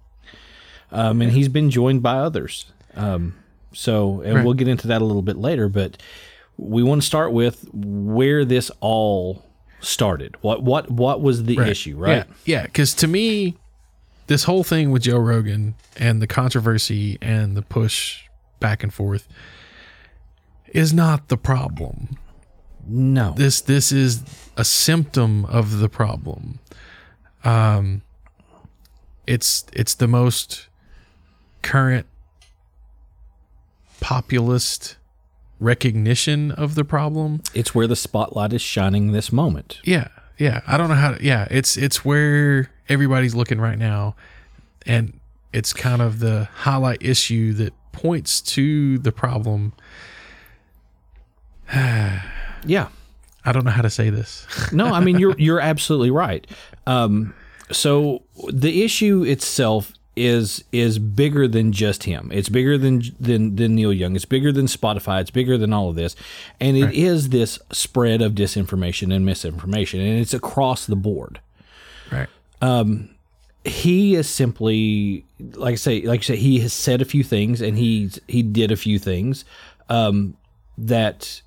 Speaker 2: Um, and he's been joined by others. Um, so, and
Speaker 1: Right.
Speaker 2: we'll get into that a little bit later, but we want to start with where this all started. What what what was the issue, right?
Speaker 1: Yeah, yeah. Because to me, this whole thing with Joe Rogan and the controversy and the push back and forth is not the problem.
Speaker 2: No.
Speaker 1: This this is a symptom of the problem. Um, it's it's the most current populist recognition of the problem
Speaker 2: It's where the spotlight is shining this moment.
Speaker 1: Yeah, yeah. I don't know how to. Yeah, it's it's where everybody's looking right now, and it's kind of the highlight issue that points to the problem.
Speaker 2: Yeah.
Speaker 1: I don't know how to say this.
Speaker 2: No, I mean you're you're absolutely right. Um, so the issue itself is is bigger than just him. It's bigger than than than Neil Young. It's bigger than Spotify. It's bigger than all of this, and it is this spread of disinformation and misinformation, and it's across the board.
Speaker 1: right.
Speaker 2: Um, he is simply like I say, like I say, he has said a few things, and he's he did a few things um, that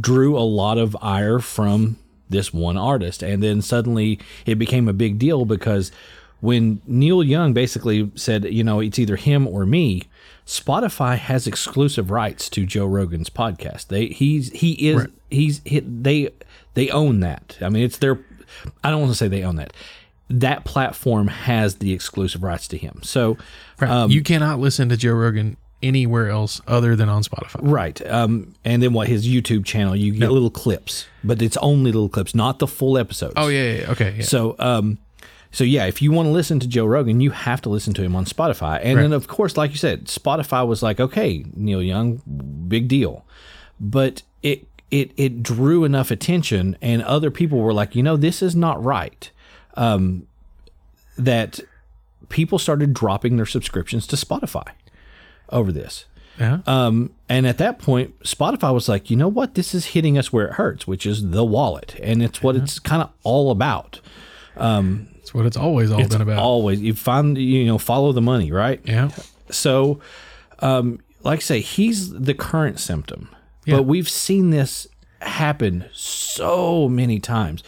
Speaker 2: drew a lot of ire from this one artist. And then suddenly it became a big deal because when Neil Young basically said, you know, it's either him or me, Spotify has exclusive rights to Joe Rogan's podcast. They he's he is
Speaker 1: Right.
Speaker 2: he's he, they they own that. I mean, it's their I don't want to say they own that. That platform has the exclusive rights to him. So
Speaker 1: Right. you cannot listen to Joe Rogan anywhere else other than on Spotify.
Speaker 2: Right. Um, and then what his YouTube channel, you get little clips, but it's only little clips, not the full episodes.
Speaker 1: Oh yeah, yeah, yeah. okay, yeah.
Speaker 2: So, um, so yeah, if you want to listen to Joe Rogan, you have to listen to him on Spotify. And then, of course, like you said, Spotify was like, okay, Neil Young, big deal, but it it it drew enough attention, and other people were like, you know, this is not right. Um, that people started dropping their subscriptions to Spotify over this.
Speaker 1: yeah.
Speaker 2: Um, and at that point, Spotify was like, you know what? This is hitting us where it hurts, which is the wallet. And it's what it's kind of all about.
Speaker 1: That's what it's always all been about.
Speaker 2: Always, you find, you know, follow the money, right?
Speaker 1: yeah.
Speaker 2: So, um, like I say, he's the current symptom,
Speaker 1: Yeah.
Speaker 2: but we've seen this happen so many times.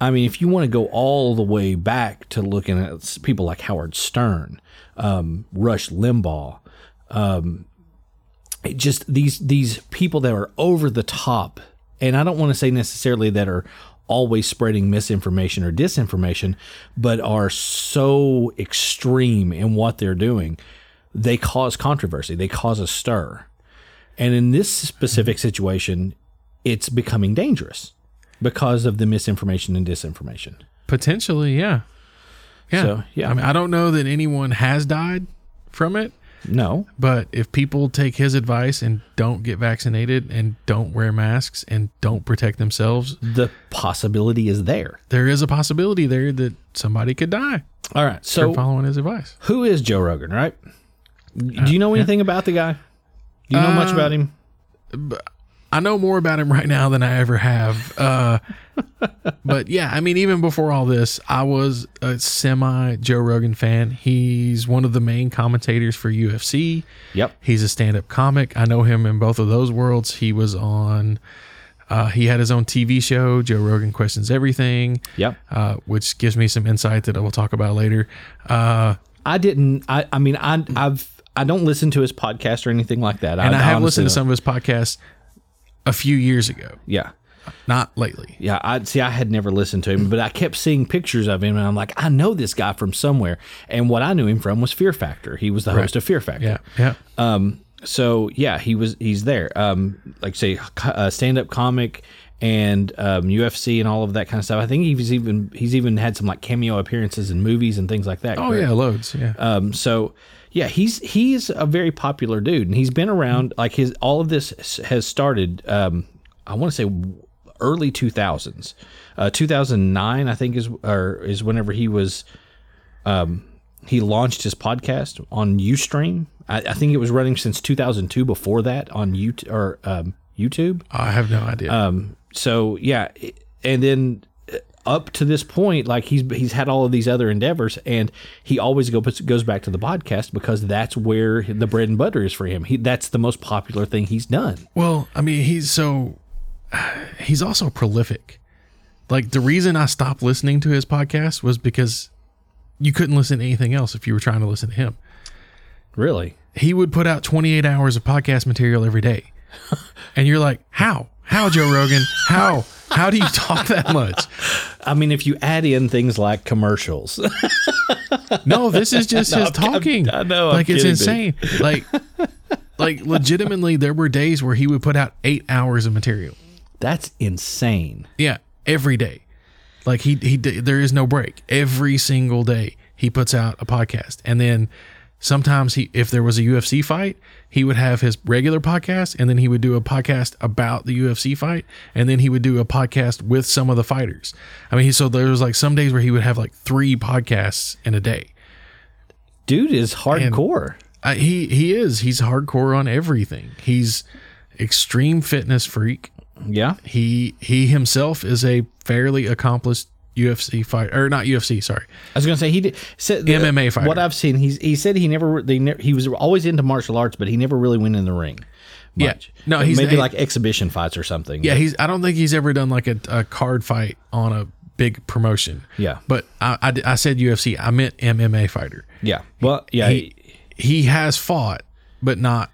Speaker 2: I mean, if you want to go all the way back to looking at people like Howard Stern, um, Rush Limbaugh, um, it just these these people that are over the top, and I don't want to say necessarily that are always spreading misinformation or disinformation, but are so extreme in what they're doing, they cause controversy, they cause a stir. And in this specific mm-hmm. situation, it's becoming dangerous because of the misinformation and disinformation.
Speaker 1: Potentially, yeah. Yeah.
Speaker 2: So, yeah.
Speaker 1: I mean, I don't know that anyone has died from it,
Speaker 2: No,
Speaker 1: but if people take his advice and don't get vaccinated and don't wear masks and don't protect themselves,
Speaker 2: the possibility is there.
Speaker 1: there is a possibility there that somebody could die
Speaker 2: All right. So,
Speaker 1: following his advice.
Speaker 2: who is Joe Rogan, right? Do you uh, know anything about the guy? Do you know much uh, about him?
Speaker 1: I know more about him right now than I ever have. Uh, but yeah, I mean, even before all this, I was a semi Joe Rogan fan. He's one of the main commentators for UFC.
Speaker 2: Yep.
Speaker 1: He's a stand up comic. I know him in both of those worlds. He was on, uh, he had his own TV show, Joe Rogan Questions Everything,
Speaker 2: Yep.
Speaker 1: uh, which gives me some insight that I will talk about later. Uh,
Speaker 2: I didn't. I. I mean, I. I've. I don't listen to his podcast or anything like that.
Speaker 1: and I, have listened to some of his podcasts a few years ago,
Speaker 2: Yeah.
Speaker 1: not lately.
Speaker 2: Yeah, I see. I had never listened to him, but I kept seeing pictures of him, and I'm like, I know this guy from somewhere. And what I knew him from was Fear Factor. He was the host of Fear Factor.
Speaker 1: Yeah. Yeah.
Speaker 2: Um. So yeah, he was. He's there. Um. Like say, uh, stand up comic and um, UFC and all of that kind of stuff. I think he's even he's even had some like cameo appearances in movies and things like that.
Speaker 1: Oh,
Speaker 2: correct?
Speaker 1: yeah. Loads. Yeah.
Speaker 2: Um, so yeah, he's he's a very popular dude, and he's been around. Like his all of this has started. Um, I want to say early two thousands, uh, two thousand nine, I think is or is whenever he was. Um, he launched his podcast on UStream. I, I think it was running since two thousand two. Before that, on YouTube or um, YouTube.
Speaker 1: I have no idea.
Speaker 2: Um, so yeah, and then up to this point, like he's he's had all of these other endeavors, and he always go, goes back to the podcast because that's where the bread and butter is for him. He that's the most popular thing he's done.
Speaker 1: well, I mean, he's so he's also prolific. Like the reason I stopped listening to his podcast was because you couldn't listen to anything else if you were trying to listen to him.
Speaker 2: Really,
Speaker 1: He would put out 28 hours of podcast material every day. And you're like, "How? How Joe Rogan? How? How do you talk that much?"
Speaker 2: I mean, if you add in things like commercials,
Speaker 1: No, this is just his
Speaker 2: I'm- I'm-
Speaker 1: talking.
Speaker 2: I know, I'm
Speaker 1: Like it's
Speaker 2: kidding,
Speaker 1: insane. Like like legitimately there were days where he would put out 8 hours of material.
Speaker 2: that's insane.
Speaker 1: Yeah, every day. Like he he there is no break. Every single day he puts out a podcast. And then sometimes he if there was a UFC fight, he would have his regular podcast and then he would do a podcast about the UFC fight and then he would do a podcast with some of the fighters. I mean, he so there was like some days where he would have like 3 podcasts in a day.
Speaker 2: Dude is hardcore.
Speaker 1: Uh, he he is. He's hardcore on everything. He's extreme fitness freak.
Speaker 2: yeah,
Speaker 1: He he himself is a fairly accomplished UFC fight or not UFC. Sorry,
Speaker 2: I was gonna say he did said the-
Speaker 1: MMA fighter.
Speaker 2: What I've seen, he's he said he never they ne- he was always into martial arts, but he never really went in the ring.
Speaker 1: Yeah.
Speaker 2: Much.
Speaker 1: No, he's-
Speaker 2: maybe
Speaker 1: he-
Speaker 2: like exhibition fights or something.
Speaker 1: yeah. He's. I don't think he's ever done like a, a card fight on a big promotion.
Speaker 2: Yeah.
Speaker 1: but I, I, I said UFC. I meant MMA fighter.
Speaker 2: yeah. Well, yeah,
Speaker 1: He he has fought, but not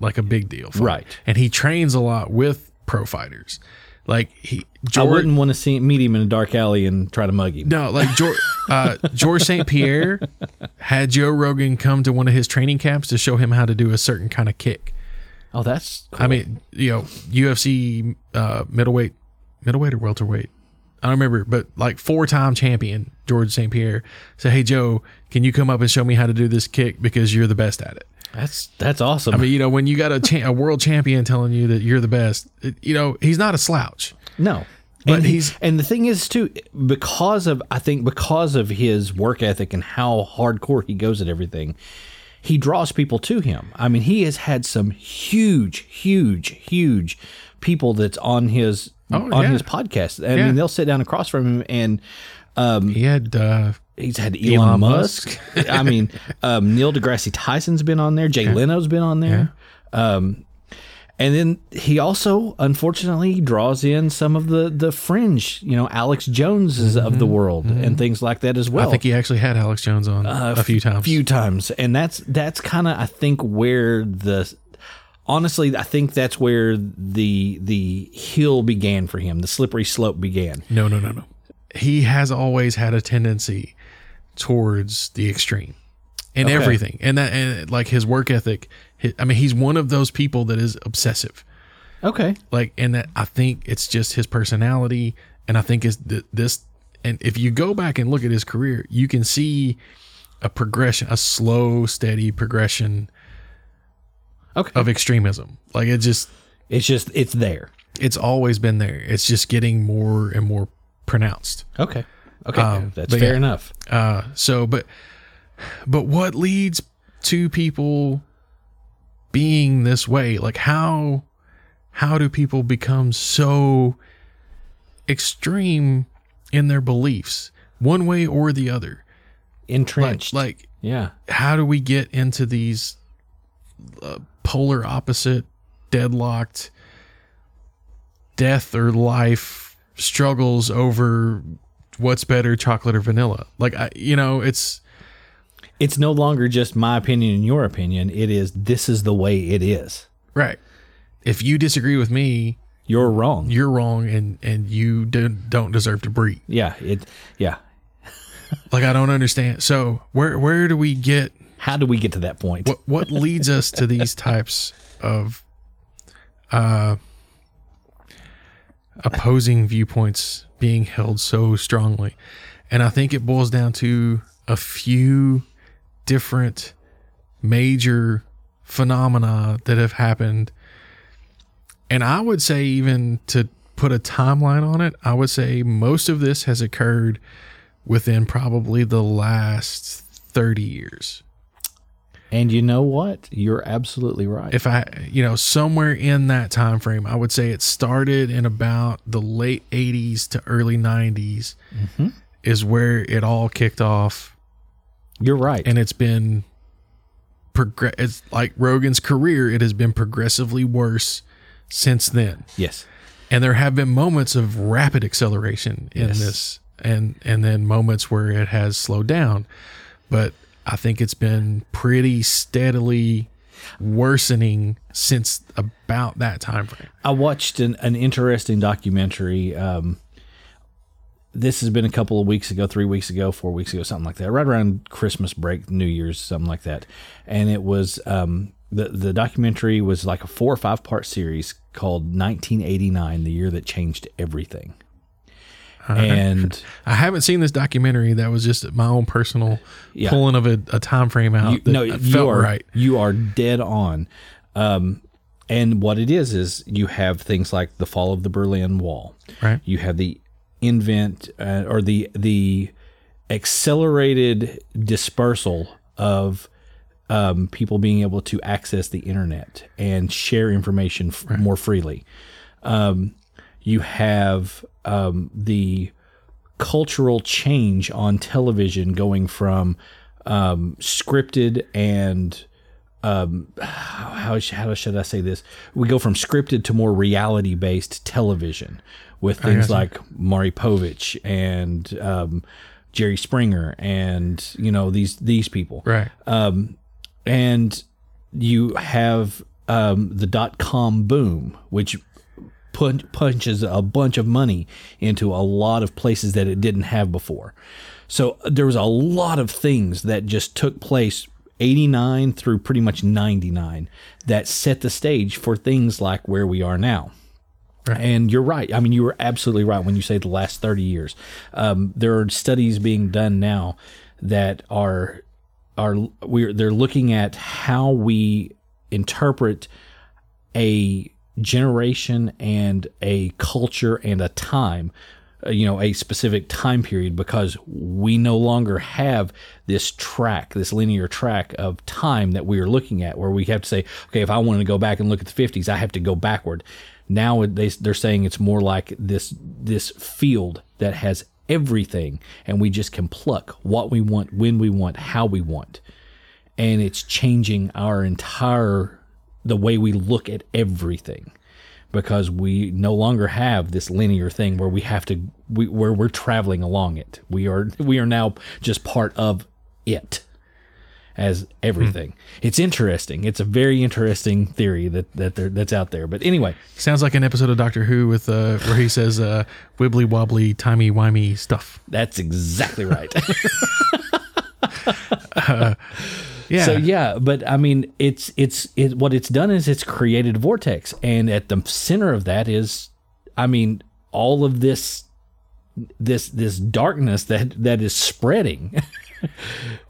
Speaker 1: like a big deal. fight.
Speaker 2: Right.
Speaker 1: And he trains a lot with pro fighters. Like he
Speaker 2: I wouldn't want to see meet him in a dark alley and try to mug him.
Speaker 1: no, like George, uh, George St. Pierre had Joe Rogan come to one of his training camps to show him how to do a certain kind of kick.
Speaker 2: Oh, that's cool.
Speaker 1: I mean, you know, UFC uh, middleweight, middleweight or welterweight. I don't remember, but like four-time champion George St. Pierre said, "Hey Joe, can you come up and show me how to do this kick because you're the best at it."
Speaker 2: That's that's awesome.
Speaker 1: I mean, you know, when you got a, cha- a world champion telling you that you're the best, it, you know, he's not a slouch.
Speaker 2: no.
Speaker 1: But
Speaker 2: and
Speaker 1: he's-
Speaker 2: and the thing is too because of I think because of his work ethic and how hardcore he goes at everything, he draws people to him. I mean, he has had some huge, huge, huge people that's on his
Speaker 1: Oh,
Speaker 2: on
Speaker 1: yeah.
Speaker 2: his podcast. I
Speaker 1: Yeah.
Speaker 2: mean, they'll sit down across from him and
Speaker 1: He had uh,
Speaker 2: He's had Elon,
Speaker 1: Elon
Speaker 2: Musk. I mean, um, Neil deGrasse Tyson's been on there. Jay Leno's been on there. Um, and then he also, unfortunately, draws in some of the the fringe, you know, Alex Joneses of the world and things like that as well.
Speaker 1: Mm-hmm. I think he actually had Alex Jones on a few times.
Speaker 2: A few times, and that's that's kind of I think where the honestly I think that's where the the hill began for him. The slippery slope began.
Speaker 1: No, no, no, no. He has always had a tendency towards the extreme in everything, and that and like his work ethic. hi I mean, he's one of those people that is obsessive.
Speaker 2: Okay.
Speaker 1: Like, and that I think it's just his personality, and I think is th- this. And if you go back and look at his career, you can see a progression, a slow, steady progression
Speaker 2: Okay.
Speaker 1: of extremism. Like it just,
Speaker 2: It's just it's there.
Speaker 1: it's always been there. It's just getting more and more pronounced.
Speaker 2: Okay. Okay. that's fair
Speaker 1: yeah.
Speaker 2: enough.
Speaker 1: Uh, so, but, but what leads to people being this way? Like how, how do people become so extreme in their beliefs, one way or the other? Like,
Speaker 2: Entrenched.
Speaker 1: like
Speaker 2: yeah.
Speaker 1: how do we get into these uh, polar opposite, deadlocked, death or life struggles over what's better, chocolate or vanilla? Like, I, you know, it's
Speaker 2: It's no longer just my opinion and your opinion. It is this is the way it is.
Speaker 1: right. If you disagree with me,
Speaker 2: You're wrong.
Speaker 1: you're wrong, and and you don't don't deserve to breathe.
Speaker 2: yeah. It. Yeah.
Speaker 1: Like, I don't understand. So, where where do we get
Speaker 2: How do we get to that point?
Speaker 1: what what leads us to these types of uh opposing viewpoints being held so strongly. And i think it boils down to a few different major phenomena that have happened. And i would say even to put a timeline on it i would say most of this has occurred within probably the last 30 years
Speaker 2: And you know what? You're absolutely right.
Speaker 1: if I, you know, somewhere in that time frame, I would say it started in about the late '80s to early '90s, mm-hmm. is where it all kicked off,
Speaker 2: You're right.
Speaker 1: and it's been progress. It's like Rogan's career; it has been progressively worse since then,
Speaker 2: yes.
Speaker 1: and there have been moments of rapid acceleration in
Speaker 2: Yes.
Speaker 1: this, and and then moments where it has slowed down, but I think it's been pretty steadily worsening since about that time frame.
Speaker 2: I watched an, an interesting documentary. Um, this has been a couple of weeks ago, three weeks ago, four weeks ago, something like that, right around Christmas break, New Year's, something like that. And it was um, the the documentary was like a four or five part series called 1989, the year that changed everything. And
Speaker 1: I haven't seen this documentary. That was just my own personal
Speaker 2: Yeah.
Speaker 1: pulling of a, a time frame out.
Speaker 2: you,
Speaker 1: that
Speaker 2: no, you are
Speaker 1: right.
Speaker 2: You are dead on. Um, and what it is is you have things like the fall of the Berlin Wall.
Speaker 1: Right.
Speaker 2: You have the invent uh, or the the accelerated dispersal of um, people being able to access the internet and share information f- more freely. Um, you have um, the cultural change on television going from um, scripted and um, how, how should I say this? We go from scripted to more reality based television with things like Maury Povich and um, Jerry Springer and you know these these people
Speaker 1: Right.
Speaker 2: and you have um, the dot com boom, which punch, punches a bunch of money into a lot of places that it didn't have before. So there was a lot of things that just took place 89 through pretty much 99 that set the stage for things like where we are now.
Speaker 1: Right.
Speaker 2: And you're right. I mean, you were absolutely right when you say the last 30 years. Um, there are studies being done now that are are we're they're looking at how we interpret a generation and a culture and a time uh, you know a specific time period because we no longer have this track this linear track of time that we are looking at where we have to say okay if i want to go back and look at the 50s i have to go backward. Now they, they're saying it's more like this this field that has everything and we just can pluck what we want when we want how we want. And it's changing our entire the way we look at everything because we no longer have this linear thing where we have to we, where we're traveling along it. We are we are now just part of it as everything. It's interesting. It's a very interesting theory that that there, that's out there. But anyway.
Speaker 1: Sounds like an episode of Doctor Who with uh, where he says uh, wibbly wobbly, timey wimey stuff.
Speaker 2: that's exactly right
Speaker 1: Yeah.
Speaker 2: So yeah, but I mean, it's it's it. What it's done is it's created a vortex, and at the center of that is, I mean, all of this, this this darkness that that is spreading.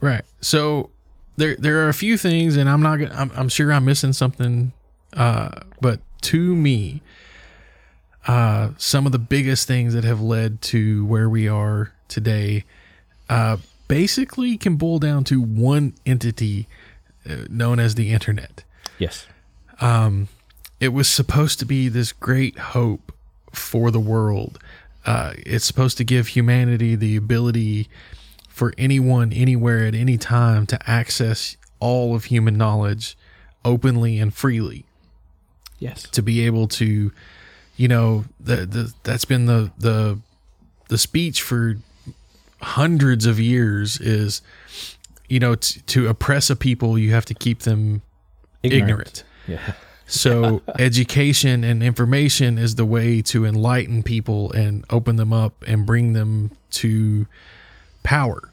Speaker 1: Right. So there there are a few things, and I'm not gonna. I'm, I'm sure I'm missing something. Uh, but to me, uh, some of the biggest things that have led to where we are today, uh, basically can boil down to one entity uh, known as the internet.
Speaker 2: yes.
Speaker 1: it was supposed to be this great hope for the world. Uh, it's supposed to give humanity the ability for anyone, anywhere, at any time to access all of human knowledge openly and freely.
Speaker 2: Yes.
Speaker 1: To be able to, you know, the, the that's been the the the speech for hundreds of years is, you know, t- to oppress a people, you have to keep them ignorant.
Speaker 2: Yeah.
Speaker 1: So education and information is the way to enlighten people and open them up and bring them to power,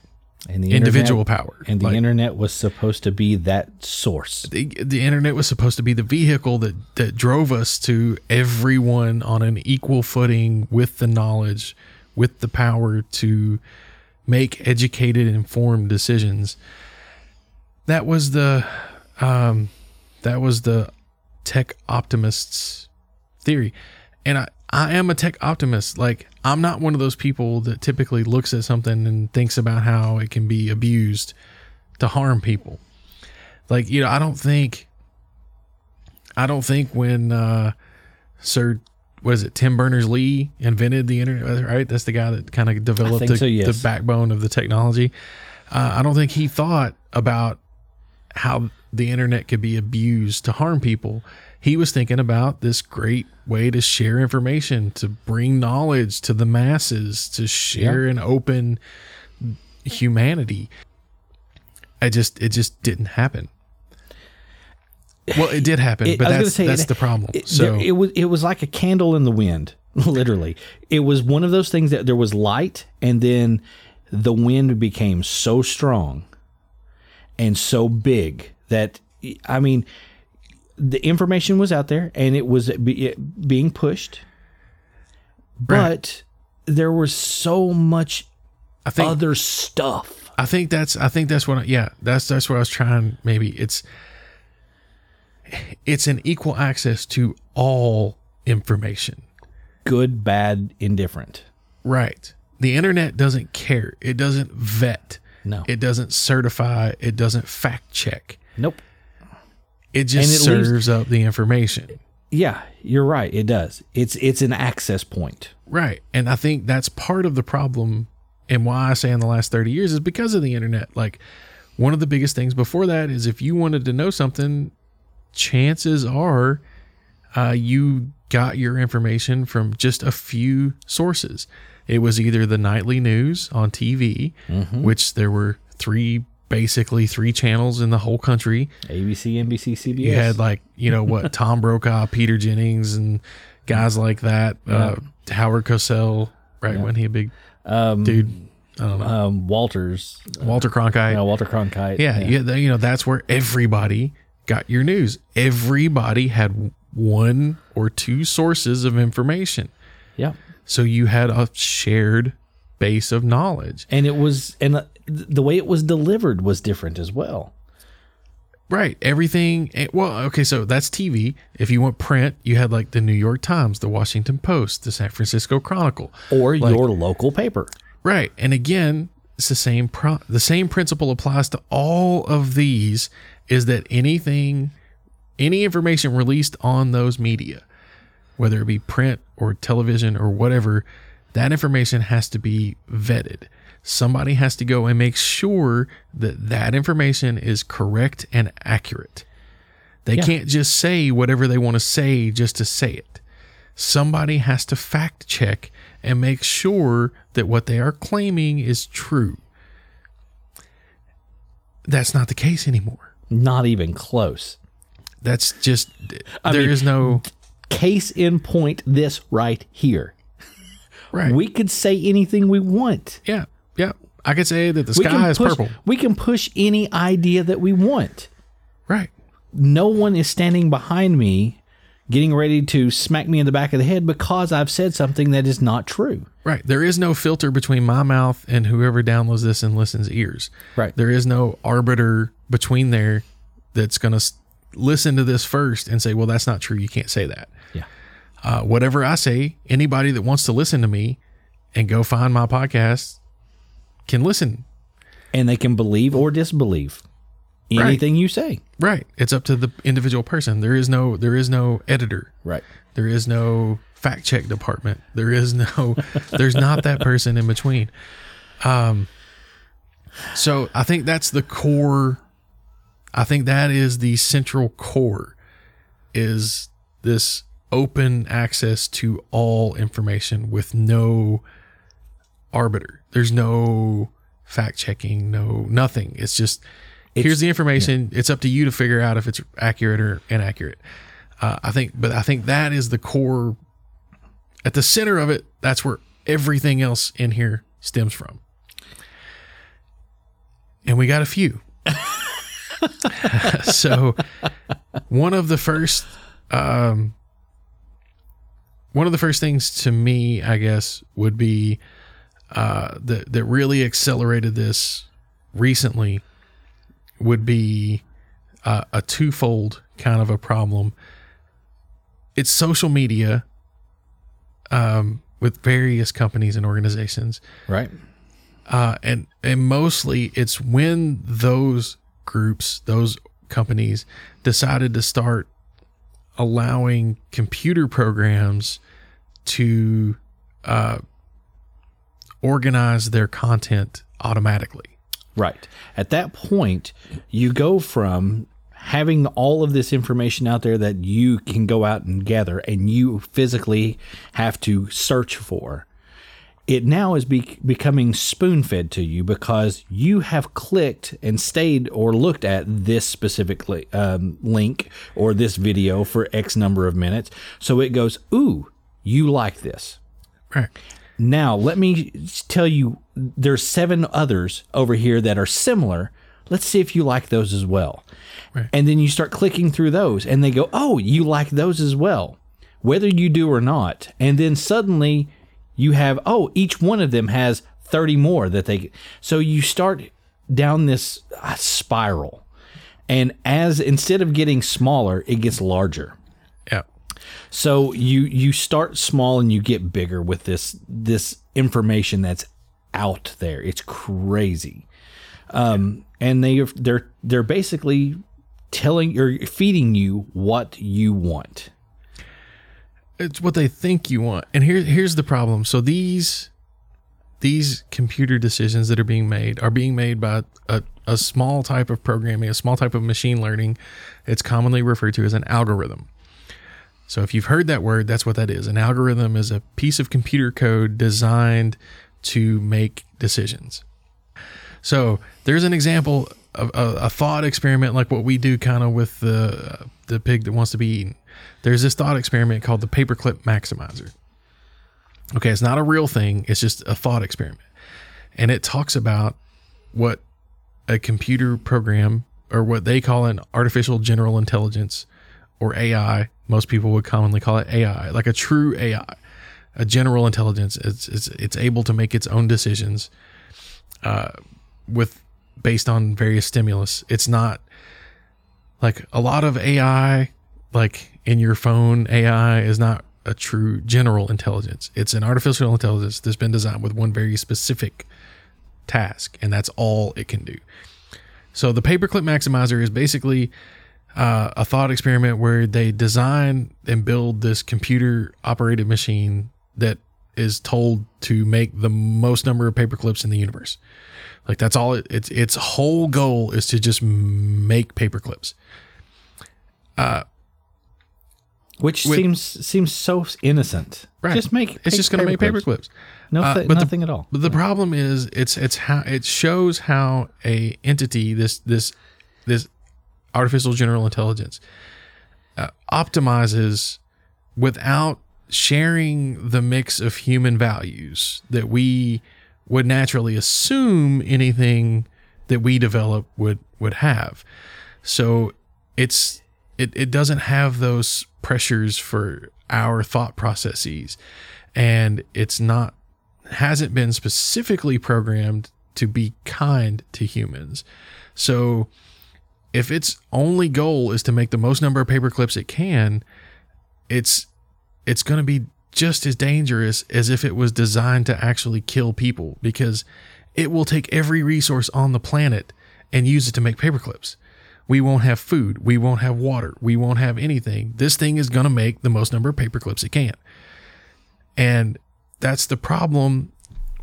Speaker 2: And the
Speaker 1: individual
Speaker 2: internet,
Speaker 1: power.
Speaker 2: And the
Speaker 1: Like,
Speaker 2: internet was supposed to be that source.
Speaker 1: the, the internet was supposed to be the vehicle that that drove us to everyone on an equal footing with the knowledge, with the power to make educated, informed decisions. That was the um, that was the tech optimists theory, and I I am a tech optimist. Like I'm not one of those people that typically looks at something and thinks about how it can be abused to harm people like you know i don't think i don't think when uh sir what is it tim berners-lee invented the internet right? That's the guy that kind of developed the,
Speaker 2: so, yes.
Speaker 1: the backbone of the technology. Uh, i don't think he thought about how the internet could be abused to harm people. He was thinking about this great way to share information to bring knowledge to the masses to share and open humanity. I just it just didn't happen. Well, it did happen,
Speaker 2: It-
Speaker 1: but
Speaker 2: I was gonna
Speaker 1: that's
Speaker 2: say,
Speaker 1: that's
Speaker 2: it-
Speaker 1: the problem.
Speaker 2: It,
Speaker 1: so
Speaker 2: there- it was it was like a candle in the wind, literally. It was one of those things that there was light, and then the wind became so strong and so big that I mean, the information was out there and it was be, it being pushed, but there was so much
Speaker 1: I think
Speaker 2: other stuff.
Speaker 1: I think that's I think that's what I, yeah that's that's what I was trying. Maybe it's it's an equal access to all information.
Speaker 2: Good, bad, indifferent.
Speaker 1: Right. The internet doesn't care. It doesn't vet.
Speaker 2: No.
Speaker 1: It doesn't certify. It doesn't fact check.
Speaker 2: Nope.
Speaker 1: It just
Speaker 2: it leaves-
Speaker 1: serves up the information.
Speaker 2: Yeah, you're right. It does. It's it's an access point.
Speaker 1: Right. And I think that's part of the problem and why I say in the last 30 years is because of the internet. Like one of the biggest things before that is if you wanted to know something, chances are uh, you got your information from just a few sources. It was either the nightly news on TV, which there were three, basically three channels in the whole country.
Speaker 2: ABC, NBC, CBS.
Speaker 1: You had like, you know, what Tom Brokaw, Peter Jennings, and guys like that. Uh, Howard Cosell, right when he a big dude. I don't know.
Speaker 2: Um, Walters,
Speaker 1: Walter Cronkite.
Speaker 2: uh, Walter Cronkite.
Speaker 1: Yeah, yeah. th- you know that's where everybody got your news. Everybody had one or two sources of information,
Speaker 2: yeah.
Speaker 1: so you had a shared base of knowledge.
Speaker 2: And it was, and the way it was delivered was different as well.
Speaker 1: Right. Everything. eh, Well, okay. So that's TV. If you want print, you had like the New York Times, the Washington Post, the San Francisco Chronicle.
Speaker 2: Or your local paper.
Speaker 1: Right. And again, it's the same. Pro- the same principle applies to all of these. Is that anything, any information released on those media, whether it be print or television or whatever, that information has to be vetted. Somebody has to go and make sure that that information is correct and accurate. They can't just say whatever they want to say just to say it. Somebody has to fact check and make sure that what they are claiming is true. That's not the case anymore.
Speaker 2: Not even close.
Speaker 1: That's just there is
Speaker 2: mean-
Speaker 1: no
Speaker 2: Case in point, this right here.
Speaker 1: right.
Speaker 2: We could say anything we want.
Speaker 1: yeah, yeah. I could say that the sky is
Speaker 2: push,
Speaker 1: purple.
Speaker 2: We can push any idea that we want.
Speaker 1: Right.
Speaker 2: No one is standing behind me getting ready to smack me in the back of the head because I've said something that is not true.
Speaker 1: Right. There is no filter between my mouth and whoever downloads this and listens ears.
Speaker 2: Right.
Speaker 1: There is no arbiter between there that's going to listen to this first and say, well, that's not true. You can't say that.
Speaker 2: Yeah.
Speaker 1: Uh, whatever I say, anybody that wants to listen to me and go find my podcast can listen.
Speaker 2: And they can believe or disbelieve anything you say.
Speaker 1: Right. It's up to the individual person. There is no there is no editor.
Speaker 2: Right.
Speaker 1: There is no fact check department. There is no there's not that person in between. Um so I think that's the core I think that is the central core is this open access to all information with no arbiter. There's no fact checking, no nothing. It's just here's the information. It's up to you to figure out if it's accurate or inaccurate. Uh, I think, but I think that is the core. At the center of it, that's where everything else in here stems from. And we got a few. so, one of the first, um, one of the first things to me, I guess, would be uh, that that really accelerated this recently would be uh, a twofold kind of a problem. It's social media um, with various companies and organizations,
Speaker 2: Right.
Speaker 1: uh, and and mostly it's when those groups, those companies, decided to start allowing computer programs to uh, organize their content automatically.
Speaker 2: Right. At that point, you go from having all of this information out there that you can go out and gather and you physically have to search for. It now is be- becoming spoon fed to you because you have clicked and stayed or looked at this specific li- um, link or this video for X number of minutes. So it goes, Ooh, you like this.
Speaker 1: Right.
Speaker 2: Now, let me tell you there's seven others over here that are similar. Let's see if you like those as well.
Speaker 1: Right.
Speaker 2: And then you start clicking through those and they go, "Oh, you like those as well." Whether you do or not. And then suddenly you have, "Oh, each one of them has 30 more that they So you start down this uh, spiral. And as instead of getting smaller, it gets larger.
Speaker 1: Yeah.
Speaker 2: So you you start small and you get bigger with this this information that's out there. It's crazy, um, and they they're they're basically telling you or feeding you what you want.
Speaker 1: It's what they think you want. And here here's the problem. So these these computer decisions that are being made are being made by a, a small type of programming, a small type of machine learning. It's commonly referred to as an algorithm. So if you've heard that word, that's what that is. An algorithm is a piece of computer code designed to make decisions. So there's an example of a, a thought experiment like what we do kind of with the the pig that wants to be eaten. There's this thought experiment called the paperclip maximizer. Okay, it's not a real thing, it's just a thought experiment. And it talks about what a computer program or what they call an artificial general intelligence or AI, most people would commonly call it AI, like a true AI, a general intelligence. It's it's it's able to make its own decisions uh, with based on various stimulus. It's not like a lot of AI, like in your phone, AI is not a true general intelligence. It's an artificial intelligence that's been designed with one very specific task, and that's all it can do. So the paperclip maximizer is basically uh, a thought experiment where they design and build this computer operated machine that is told to make the most number of paperclips in the universe. Like that's all it, its its whole goal is to just make paperclips.
Speaker 2: Which
Speaker 1: With-
Speaker 2: seems seems so innocent.
Speaker 1: Right.
Speaker 2: Just make.
Speaker 1: It's just going to make
Speaker 2: paperclips.
Speaker 1: paperclips.
Speaker 2: No,
Speaker 1: Uh, but the-
Speaker 2: nothing at all.
Speaker 1: But the problem is, it's it's how it shows how a entity this this this artificial general intelligence uh, optimizes without sharing the mix of human values that we would naturally assume anything that we develop would would have. So it's it, it doesn't have those pressures for our thought processes and it's not hasn't been specifically programmed to be kind to humans. So if its only goal is to make the most number of paper clips it can, it's it's going to be just as dangerous as if it was designed to actually kill people because it will take every resource on the planet and use it to make paper clips. We won't have food, we won't have water, we won't have anything. This thing is going to make the most number of paper clips it can. And that's the problem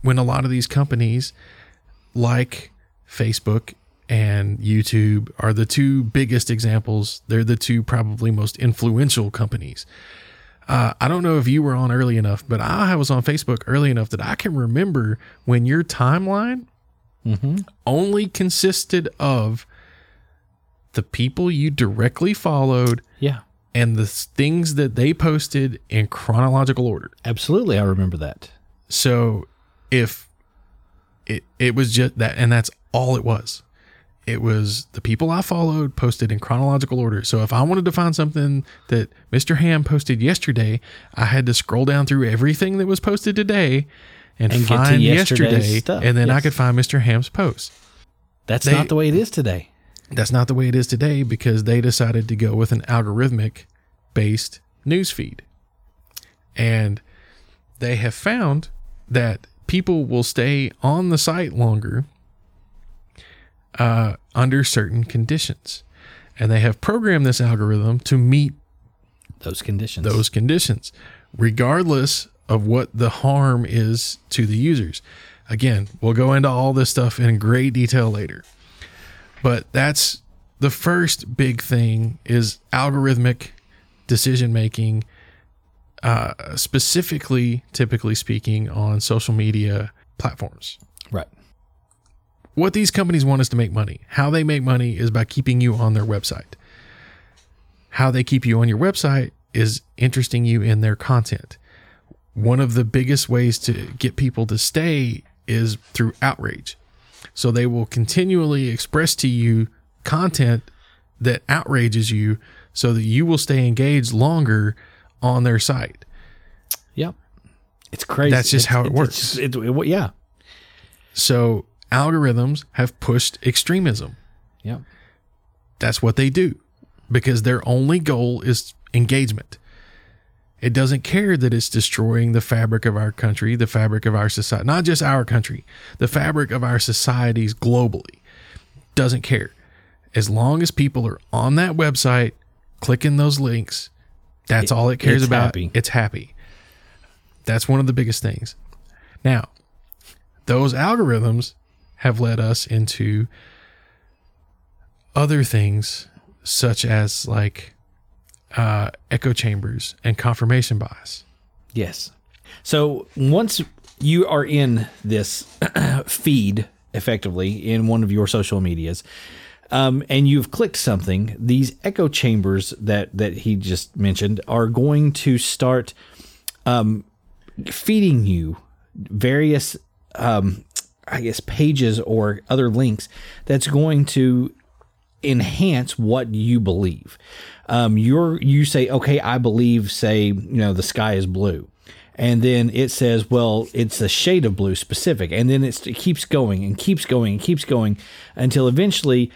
Speaker 1: when a lot of these companies like Facebook and YouTube are the two biggest examples. They're the two probably most influential companies. Uh, I don't know if you were on early enough, but I was on Facebook early enough that I can remember when your timeline only consisted of the people you directly followed
Speaker 2: Yeah,
Speaker 1: and the things that they posted in chronological order.
Speaker 2: absolutely. I remember that.
Speaker 1: So if it it was just that and that's all it was. It was the people I followed posted in chronological order. So if I wanted to find something that Mr. Ham posted yesterday, I had to scroll down through everything that was posted today and,
Speaker 2: And
Speaker 1: find
Speaker 2: yesterday's
Speaker 1: yesterday
Speaker 2: stuff,
Speaker 1: and then I could find Mr. Ham's post.
Speaker 2: That's
Speaker 1: They-
Speaker 2: not the way it is today.
Speaker 1: That's not the way it is today because they decided to go with an algorithmic based news feed. And they have found that people will stay on the site longer uh, under certain conditions. And they have programmed this algorithm to meet
Speaker 2: Those conditions.
Speaker 1: those conditions, regardless of what the harm is to the users. Again, we'll go into all this stuff in great detail later. But that's the first big thing is algorithmic decision making, uh, specifically, typically speaking, on social media platforms.
Speaker 2: right.
Speaker 1: What these companies want is to make money. How they make money is by keeping you on their website. How they keep you on your website is interesting you in their content. One of the biggest ways to get people to stay is through outrage. So they will continually express to you content that outrages you so that you will stay engaged longer on their site.
Speaker 2: Yep. It's crazy.
Speaker 1: That's just
Speaker 2: It's-
Speaker 1: how it
Speaker 2: it's-
Speaker 1: works.
Speaker 2: It, it- yeah.
Speaker 1: So algorithms have pushed extremism.
Speaker 2: Yep.
Speaker 1: That's what they do because their only goal is engagement. It doesn't care that it's destroying the fabric of our country, the fabric of our society, not just our country, the fabric of our societies globally. Doesn't care. As long as people are on that website, clicking those links, that's all it cares
Speaker 2: it's
Speaker 1: about.
Speaker 2: happy.
Speaker 1: It's happy. That's one of the biggest things. Now, those algorithms have led us into other things such as like uh, echo chambers and confirmation bias.
Speaker 2: Yes. So once you are in this feed effectively in one of your social medias, um, and you've clicked something, these echo chambers that that he just mentioned are going to start um, feeding you various, um, I guess, pages or other links that's going to enhance what you believe. Um, you're you say, okay, I believe, say, you know, the sky is blue and then it says, well, it's a shade of blue specific, and then it keeps going and keeps going and keeps going until eventually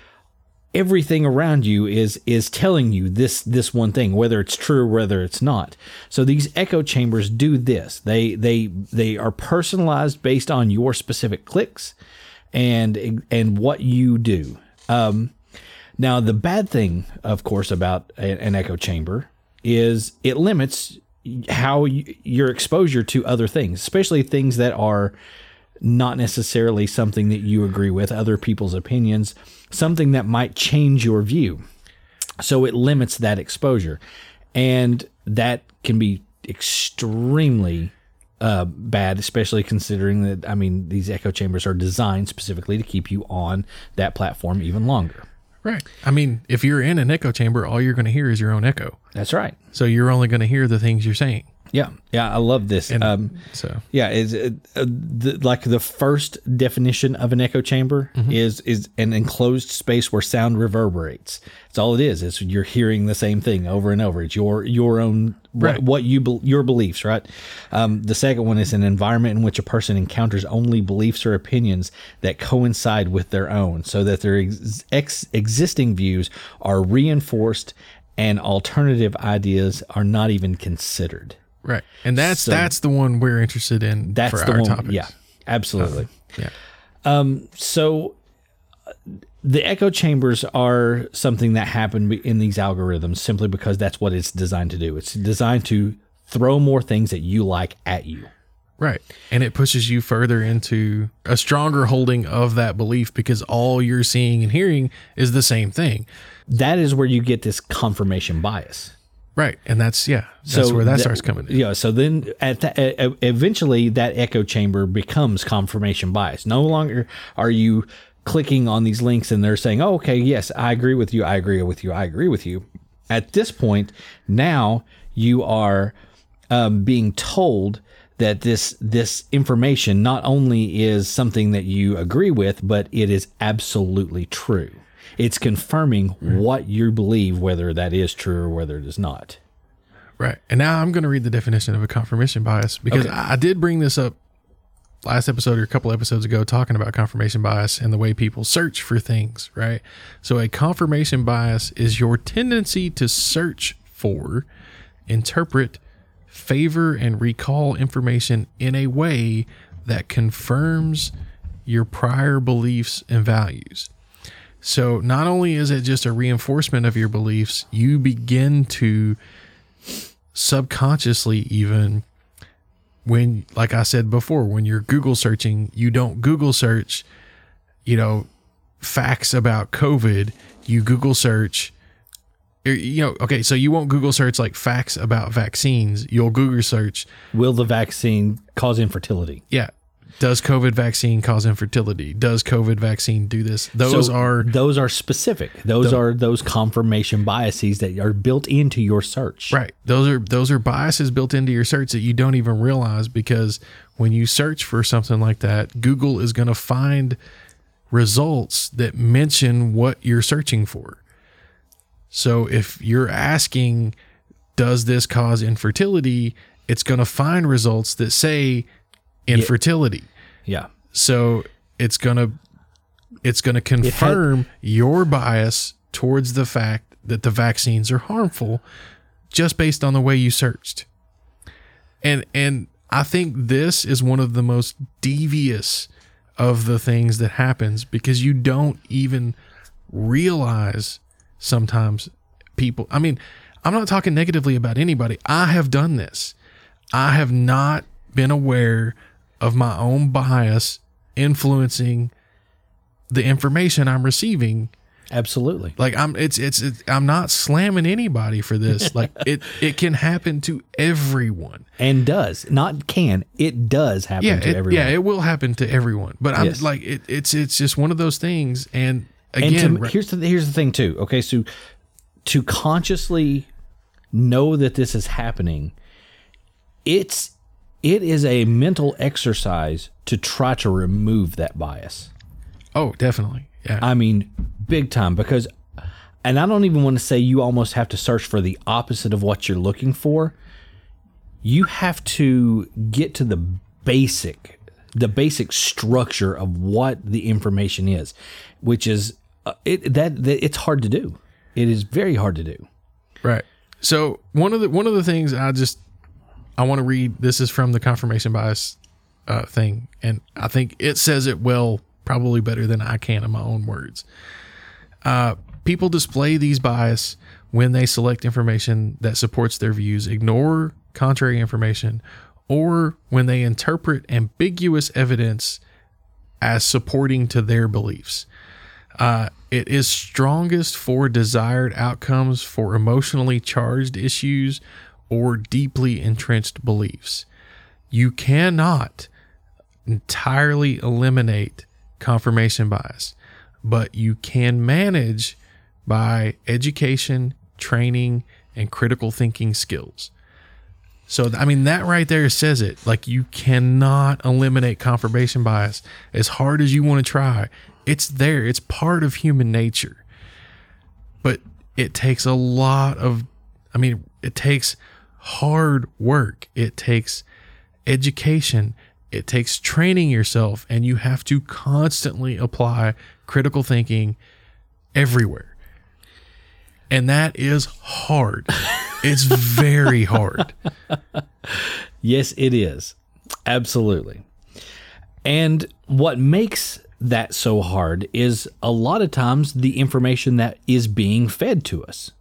Speaker 2: everything around you is is telling you this this one thing, whether it's true whether it's not. So these echo chambers do this. They they they are personalized based on your specific clicks and and what you do. Um, now the bad thing, of course, about an echo chamber is it limits how you, your exposure to other things, especially things that are not necessarily something that you agree with, other people's opinions, something that might change your view. So it limits that exposure. And that can be extremely uh, bad, especially considering that, I mean, these echo chambers are designed specifically to keep you on that platform even longer.
Speaker 1: Right. I mean, if you're in an echo chamber, all you're going to hear is your own echo.
Speaker 2: That's right.
Speaker 1: So you're only going to hear the things you're saying.
Speaker 2: Yeah, yeah, I love this.
Speaker 1: And
Speaker 2: um,
Speaker 1: so
Speaker 2: yeah, is uh, uh, the, like the first definition of an echo chamber is is an enclosed space where sound reverberates. It's all it is. It's you're hearing the same thing over and over. It's your your own
Speaker 1: Right.
Speaker 2: what, what you bel your beliefs, right? Um, the second one is an environment in which a person encounters only beliefs or opinions that coincide with their own, so that their ex- ex- existing views are reinforced and alternative ideas are not even considered.
Speaker 1: Right, and that's
Speaker 2: So-
Speaker 1: that's the one we're interested in
Speaker 2: That's
Speaker 1: for
Speaker 2: the
Speaker 1: our
Speaker 2: one.
Speaker 1: topics.
Speaker 2: Yeah, absolutely.
Speaker 1: yeah, Um,
Speaker 2: So uh, the echo chambers are something that happen in these algorithms simply because that's what it's designed to do. It's designed to throw more things that you like at you.
Speaker 1: right. And it pushes you further into a stronger holding of that belief because all you're seeing and hearing is the same thing.
Speaker 2: That is where you get this confirmation bias.
Speaker 1: Right, and that's yeah, that's where that
Speaker 2: that-
Speaker 1: starts coming. in.
Speaker 2: Yeah. So then, at the, eventually, that echo chamber becomes confirmation bias. No longer are you clicking on these links and they're saying, "Oh, okay, yes, I agree with you. I agree with you. I agree with you." At this point, now you are um, being told that this this information not only is something that you agree with, but it is absolutely true. It's confirming what you believe, whether that is true or whether it is not.
Speaker 1: Right. And now I'm going to read the definition of a confirmation bias because
Speaker 2: Okay.
Speaker 1: I I did bring this up last episode or a couple episodes ago talking about confirmation bias and the way people search for things, right? So a confirmation bias is your tendency to search for, interpret, favor and recall information in a way that confirms your prior beliefs and values. So not only is it just a reinforcement of your beliefs, you begin to subconsciously even when like I said before, when you're Google searching, you don't Google search, you know, facts about COVID, you Google search you know, okay, so you won't Google search like facts about vaccines. You'll Google search,
Speaker 2: Will the vaccine cause infertility?
Speaker 1: yeah, does COVID vaccine cause infertility? Does COVID vaccine do this? Those
Speaker 2: So
Speaker 1: are
Speaker 2: those are specific. Those are those confirmation biases that are built into your search.
Speaker 1: Right. Those are those are biases built into your search that you don't even realize because when you search for something like that, Google is going to find results that mention what you're searching for. So if you're asking does this cause infertility, it's going to find results that say infertility.
Speaker 2: Yeah.
Speaker 1: So it's going to it's to confirm your bias towards the fact that the vaccines are harmful just based on the way you searched. And and I think this is one of the most devious of the things that happens because you don't even realize sometimes people I mean, I'm not talking negatively about anybody. I have done this. I have not been aware of my own bias influencing the information I'm receiving
Speaker 2: Absolutely.
Speaker 1: like i'm it's it's, it's i'm not slamming anybody for this like it it can happen to everyone
Speaker 2: And does not can it does happen
Speaker 1: yeah
Speaker 2: to
Speaker 1: it,
Speaker 2: everyone.
Speaker 1: yeah it will happen to everyone but i'm
Speaker 2: Yes.
Speaker 1: like it, it's it's just one of those things and again,
Speaker 2: and to, here's the here's the thing too. Okay, so to consciously know that this is happening, it's it is a mental exercise to try to remove that bias.
Speaker 1: oh, definitely. Yeah.
Speaker 2: I mean, big time because and I don't even want to say you almost have to search for the opposite of what you're looking for. You have to get to the basic the basic structure of what the information is, which is uh, it that, that it's hard to do. It is very hard to do.
Speaker 1: Right. So one of the one of the things I just I want to read. This is from the confirmation bias uh, thing, and I think it says it well, probably better than I can in my own words. Uh, people display these bias when they select information that supports their views, ignore contrary information, or when they interpret ambiguous evidence as supporting to their beliefs. Uh, it is strongest for desired outcomes for emotionally charged issues or deeply entrenched beliefs. You cannot entirely eliminate confirmation bias, but you can manage by education, training, and critical thinking skills. So, I mean, that right there says it. Like, you cannot eliminate confirmation bias as hard as you want to try. It's there, it's part of human nature. But it takes a lot of, I mean, it takes hard work, it takes education, it takes training yourself, and you have to constantly apply critical thinking everywhere. And that is hard. It's very hard.
Speaker 2: Yes, it is. Absolutely. And what makes that so hard is a lot of times the information that is being fed to us.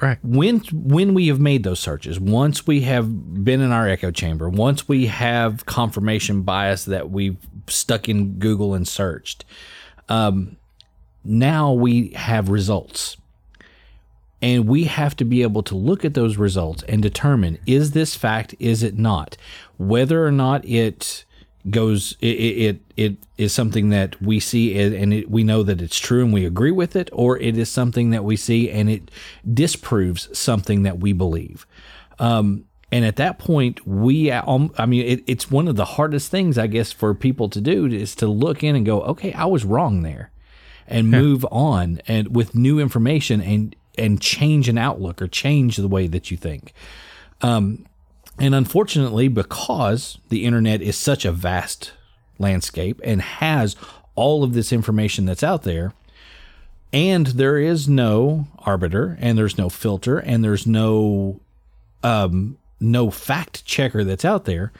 Speaker 1: Right.
Speaker 2: When when we have made those searches, once we have been in our echo chamber, once we have confirmation bias that we've stuck in Google and searched, um, now we have results. And we have to be able to look at those results and determine is this fact, is it not? Whether or not it goes, it, it, it is something that we see and it, we know that it's true and we agree with it, or it is something that we see and it disproves something that we believe. Um, and at that point, we, um, I mean, it, it's one of the hardest things, I guess, for people to do is to look in and go, okay, I was wrong there and move on and with new information and and change an outlook or change the way that you think. Um, and unfortunately, because the internet is such a vast landscape and has all of this information that's out there, and there is no arbiter and there's no filter and there's no um, no fact checker that's out there.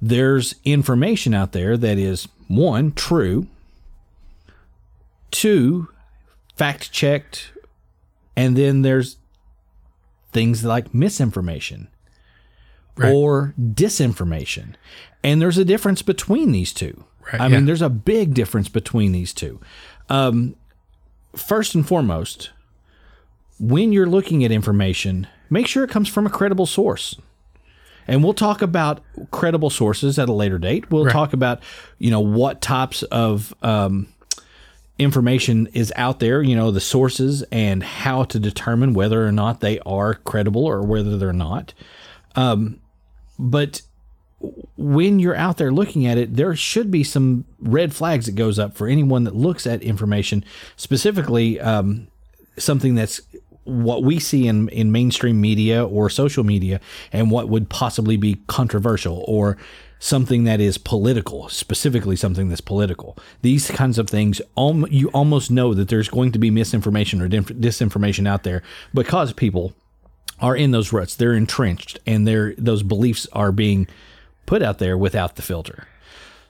Speaker 2: There's information out there that is one true, two fact checked and then there's things like misinformation
Speaker 1: Right.
Speaker 2: or disinformation. And there's a difference between these two.
Speaker 1: Right,
Speaker 2: I
Speaker 1: yeah.
Speaker 2: mean, there's a big difference between these two. Um, first and foremost, when you're looking at information, make sure it comes from a credible source. And we'll talk about credible sources at a later date. We'll
Speaker 1: Right.
Speaker 2: talk about, you know, what types of um, information is out there, you know, the sources and how to determine whether or not they are credible or whether they're not. Um, but when you're out there looking at it, there should be some red flags that goes up for anyone that looks at information, specifically um, something that's what we see in, in mainstream media or social media and what would possibly be controversial or something that is political, specifically something that's political. These kinds of things, um, you almost know that there's going to be misinformation or disinformation out there because people are in those ruts. They're entrenched and they're, those beliefs are being put out there without the filter.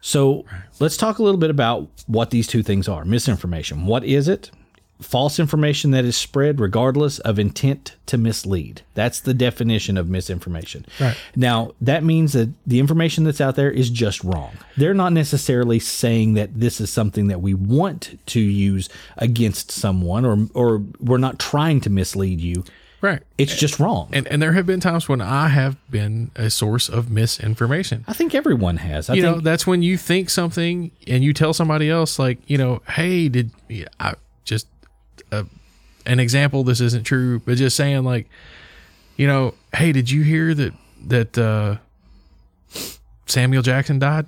Speaker 2: So let's talk a little bit about what these two things are misinformation. What is it? False information that is spread regardless of intent to mislead. That's the definition of misinformation.
Speaker 1: Right.
Speaker 2: Now, that means that the information that's out there is just wrong. They're not necessarily saying that this is something that we want to use against someone or or we're not trying to mislead you.
Speaker 1: Right.
Speaker 2: It's just wrong.
Speaker 1: And and there have been times when I have been a source of misinformation.
Speaker 2: I think everyone has. I
Speaker 1: you
Speaker 2: think
Speaker 1: know, that's when you think something and you tell somebody else, like, you know, hey, did I just a, an example. This isn't true, but just saying like, you know, hey, did you hear that that uh, Samuel Jackson died?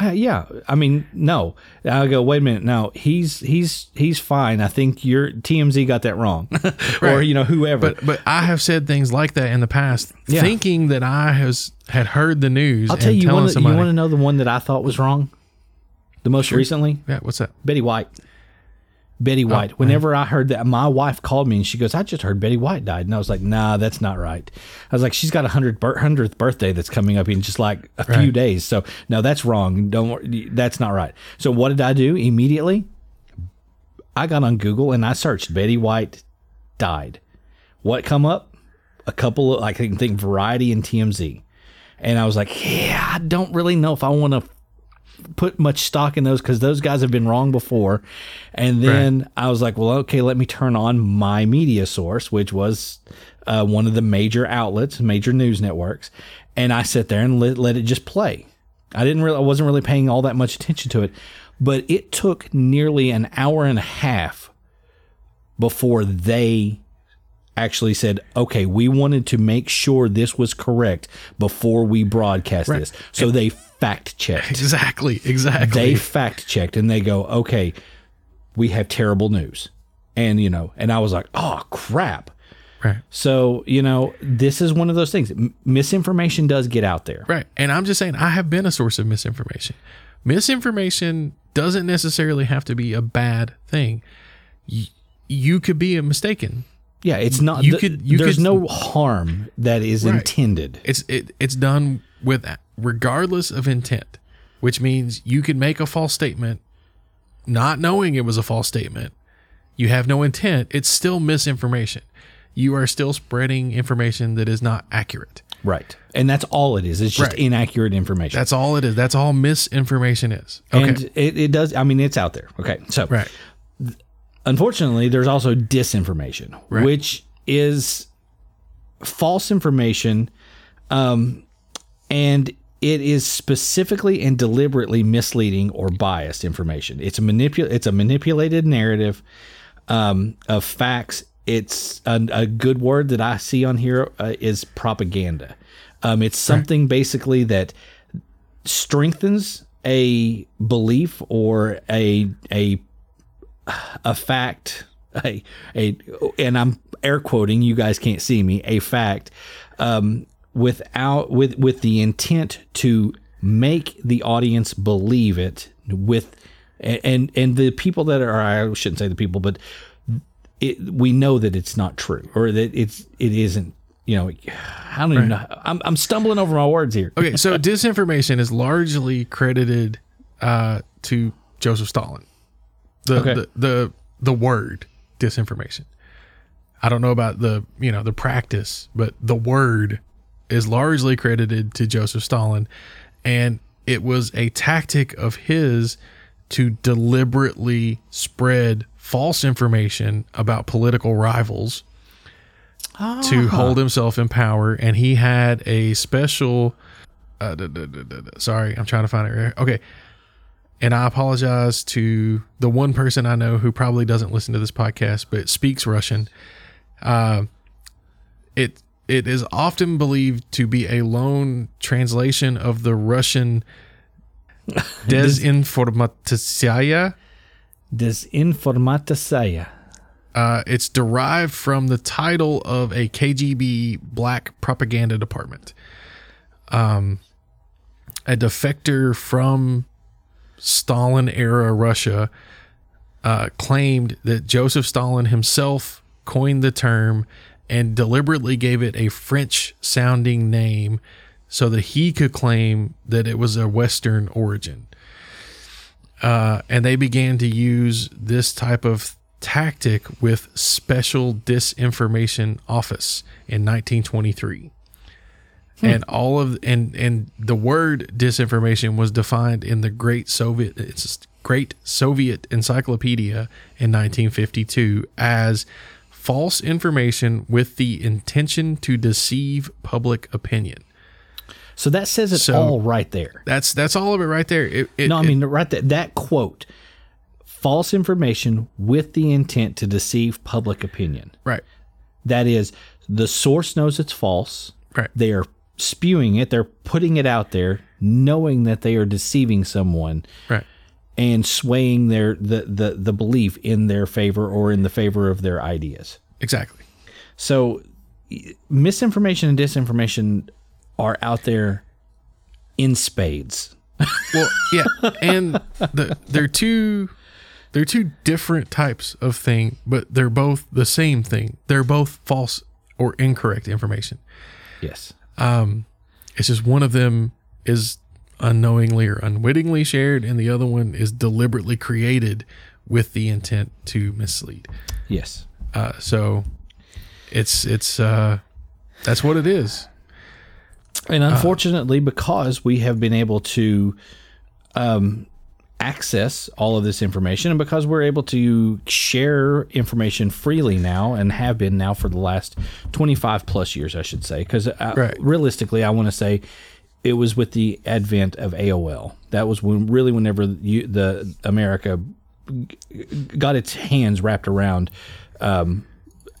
Speaker 2: Uh, yeah, I mean, no. I go, wait a minute. Now he's he's he's fine. I think your TMZ got that wrong, or you know whoever.
Speaker 1: But but I have said things like that in the past,
Speaker 2: Yeah.
Speaker 1: thinking that I has had heard the news.
Speaker 2: I'll tell you, one. to you want to know the one that I thought was wrong, the most recently.
Speaker 1: yeah, what's that?
Speaker 2: Betty White. Betty oh, White. Whenever I heard that, my wife called me and she goes, "I just heard Betty White died," and I was like, "Nah, that's not right." I was like, "She's got a hundred hundredth birthday that's coming up in just like a few days, so no, that's wrong. Don't worry, that's not right." So what did I do immediately? I got on Google and I searched Betty White died. What come up? A couple of I can think Variety and TMZ, and I was like, "Yeah, I don't really know if I want to." Put much stock in those because those guys have been wrong before. And then I was like, well, okay, let me turn on my media source, which was uh, one of the major outlets, major news networks. And I sit there and let, let it just play. I didn't really, I wasn't really paying all that much attention to it, but it took nearly an hour and a half before they actually said, okay, we wanted to make sure this was correct before we broadcast this. So they fact checked
Speaker 1: Exactly, exactly.
Speaker 2: they fact checked and they go, okay, we have terrible news. And, you know, and I was like, oh, crap.
Speaker 1: right,
Speaker 2: So, you know, this is one of those things. Misinformation does get out there.
Speaker 1: right. And I'm just saying, I have been a source of misinformation. Misinformation doesn't necessarily have to be a bad thing. You could be mistaken.
Speaker 2: Yeah, it's not,
Speaker 1: You
Speaker 2: th-
Speaker 1: could- you
Speaker 2: there's
Speaker 1: could-
Speaker 2: no harm that is
Speaker 1: Right.
Speaker 2: intended.
Speaker 1: It's it, it's done with regardless of intent, which means you can make a false statement, not knowing it was a false statement. You have no intent. It's still misinformation. You are still spreading information that is not accurate.
Speaker 2: Right. And that's all it is. It's just
Speaker 1: Right.
Speaker 2: inaccurate information.
Speaker 1: That's all it is. That's all misinformation is. Okay.
Speaker 2: And it, it does, I mean, it's out there. Okay. So,
Speaker 1: right.
Speaker 2: Unfortunately, there's also disinformation,
Speaker 1: Right.
Speaker 2: which is false information, um, and it is specifically and deliberately misleading or biased information. It's a manipul- It's a manipulated narrative um, of facts. It's a, a good word that I see on here uh, is propaganda. Um, it's something basically that strengthens a belief or a a a fact a a and I'm air quoting you guys can't see me a fact um, without with with the intent to make the audience believe it with and and the people that are I shouldn't say the people but it we know that it's not true or that it's it isn't you know I don't even know I'm I'm stumbling over my words here
Speaker 1: Okay. So disinformation is largely credited uh, to Joseph Stalin. The,
Speaker 2: Okay.
Speaker 1: the the the word disinformation. I don't know about the you know the practice, but the word is largely credited to Joseph Stalin, and it was a tactic of his to deliberately spread false information about political rivals to hold himself in power, and he had a special. Uh, sorry, I'm trying to find it. Right. Okay, and I apologize to the one person I know who probably doesn't listen to this podcast but speaks Russian. Uh, it it is often believed to be a loan translation of the Russian desinformatsiya.
Speaker 2: Desinformatisaya.
Speaker 1: Uh, it's derived from the title of a KGB black propaganda department. Um, a defector from Stalin era Russia uh, claimed that Joseph Stalin himself coined the term and deliberately gave it a French sounding name so that he could claim that it was a Western origin. Uh, and they began to use this type of tactic with Special Disinformation Office in 1923. Hmm. And all of and and the word disinformation was defined in the Great Soviet it's Great Soviet Encyclopedia in 1952 as false information with the intention to deceive public opinion.
Speaker 2: So that says it
Speaker 1: So-
Speaker 2: all right there.
Speaker 1: That's that's all of it right there. It, it,
Speaker 2: No, I
Speaker 1: it-
Speaker 2: mean right there. That quote, false information with the intent to deceive public opinion.
Speaker 1: Right.
Speaker 2: That is, the source knows it's false.
Speaker 1: Right.
Speaker 2: They are spewing it, they're putting it out there, knowing that they are deceiving someone
Speaker 1: Right.
Speaker 2: and swaying their the, the, the belief in their favor or in the favor of their ideas.
Speaker 1: Exactly.
Speaker 2: So misinformation and disinformation are out there in spades.
Speaker 1: Well, yeah, and the, they're two they're two different types of thing, but they're both the same thing. They're both false or incorrect information.
Speaker 2: Yes.
Speaker 1: It's just one of them is unknowingly or unwittingly shared, and the other one is deliberately created with the intent to mislead.
Speaker 2: Yes.
Speaker 1: Uh, so it's it's uh, that's what it is.
Speaker 2: And unfortunately, because we have been able to um, access all of this information, and because we're able to share information freely now, and have been now for the last 25 plus years, I should say, because uh,
Speaker 1: Right.
Speaker 2: realistically, I want to say it was with the advent of AOL. That was when really whenever you, the America got its hands wrapped around um,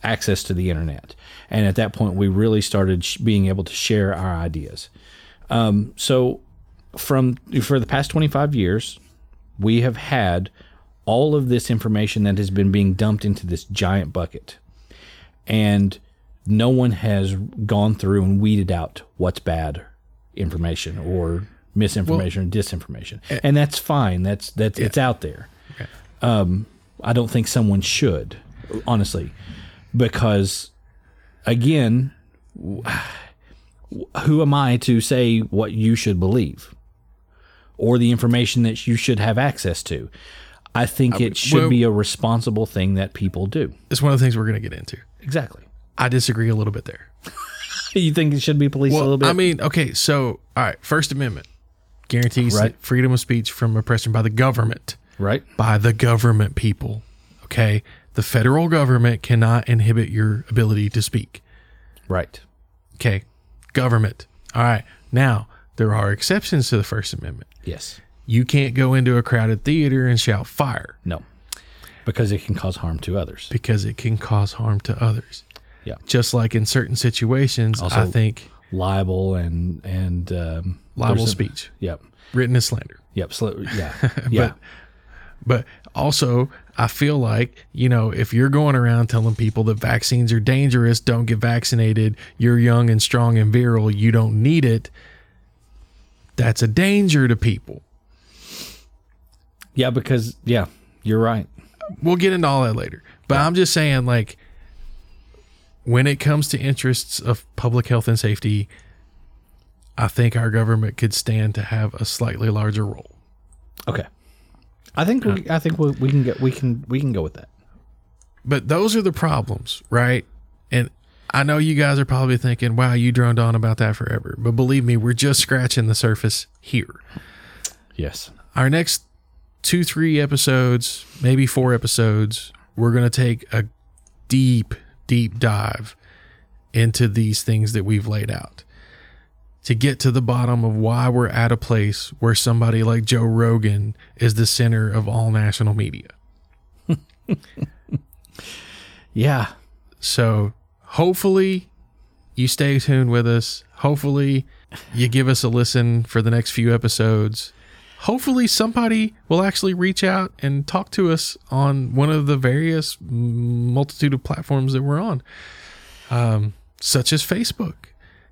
Speaker 2: access to the internet. And at that point, we really started sh- being able to share our ideas. Um, so, from for the past 25 years, we have had all of this information that has been being dumped into this giant bucket. And no one has gone through and weeded out what's bad information or misinformation or disinformation. And that's fine. That's that's it's out there. Um, I don't think someone should, honestly, because again, who am I to say what you should believe or the information that you should have access to? I think it should
Speaker 1: well-
Speaker 2: be a responsible thing that people do.
Speaker 1: It's one of the things we're going to get into.
Speaker 2: Exactly.
Speaker 1: I disagree a little bit there.
Speaker 2: You think it should be policed a little bit?
Speaker 1: I mean, okay, so all right, First Amendment guarantees
Speaker 2: Right.
Speaker 1: freedom of speech from oppression by the government.
Speaker 2: right?
Speaker 1: by the government people. Okay. The federal government cannot inhibit your ability to speak.
Speaker 2: Right.
Speaker 1: Okay. Government. All right. Now, there are exceptions to the First Amendment.
Speaker 2: Yes.
Speaker 1: You can't go into a crowded theater and shout fire
Speaker 2: No. Because it can cause harm to others.
Speaker 1: because it can cause harm to others.
Speaker 2: Yeah.
Speaker 1: Just like in certain situations,
Speaker 2: Also-
Speaker 1: I think
Speaker 2: Libel and and um,
Speaker 1: libel
Speaker 2: there's a-
Speaker 1: speech,
Speaker 2: Yep.
Speaker 1: written as slander.
Speaker 2: Yep. Sli- yeah. yeah.
Speaker 1: But also, I feel like, you know, if you're going around telling people that vaccines are dangerous, don't get vaccinated, you're young and strong and virile, you don't need it, that's a danger to people.
Speaker 2: yeah. Because yeah, you're right.
Speaker 1: We'll get into all that later. But I'm just saying, like, when it comes to interests of public health and safety, I think our government could stand to have a slightly larger role.
Speaker 2: Okay. I think we, I think we, we can get we can we can go with that.
Speaker 1: But those are the problems, right? And I know you guys are probably thinking, wow, you droned on about that forever. But believe me, we're just scratching the surface here.
Speaker 2: Yes.
Speaker 1: Our next two, three episodes, maybe four episodes, we're going to take a deep, deep dive into these things that we've laid out to get to the bottom of why we're at a place where somebody like Joe Rogan is the center of all national media.
Speaker 2: Yeah.
Speaker 1: So hopefully you stay tuned with us. Hopefully you give us a listen for the next few episodes. Hopefully somebody will actually reach out and talk to us on one of the various multitude of platforms that we're on, um, such as Facebook.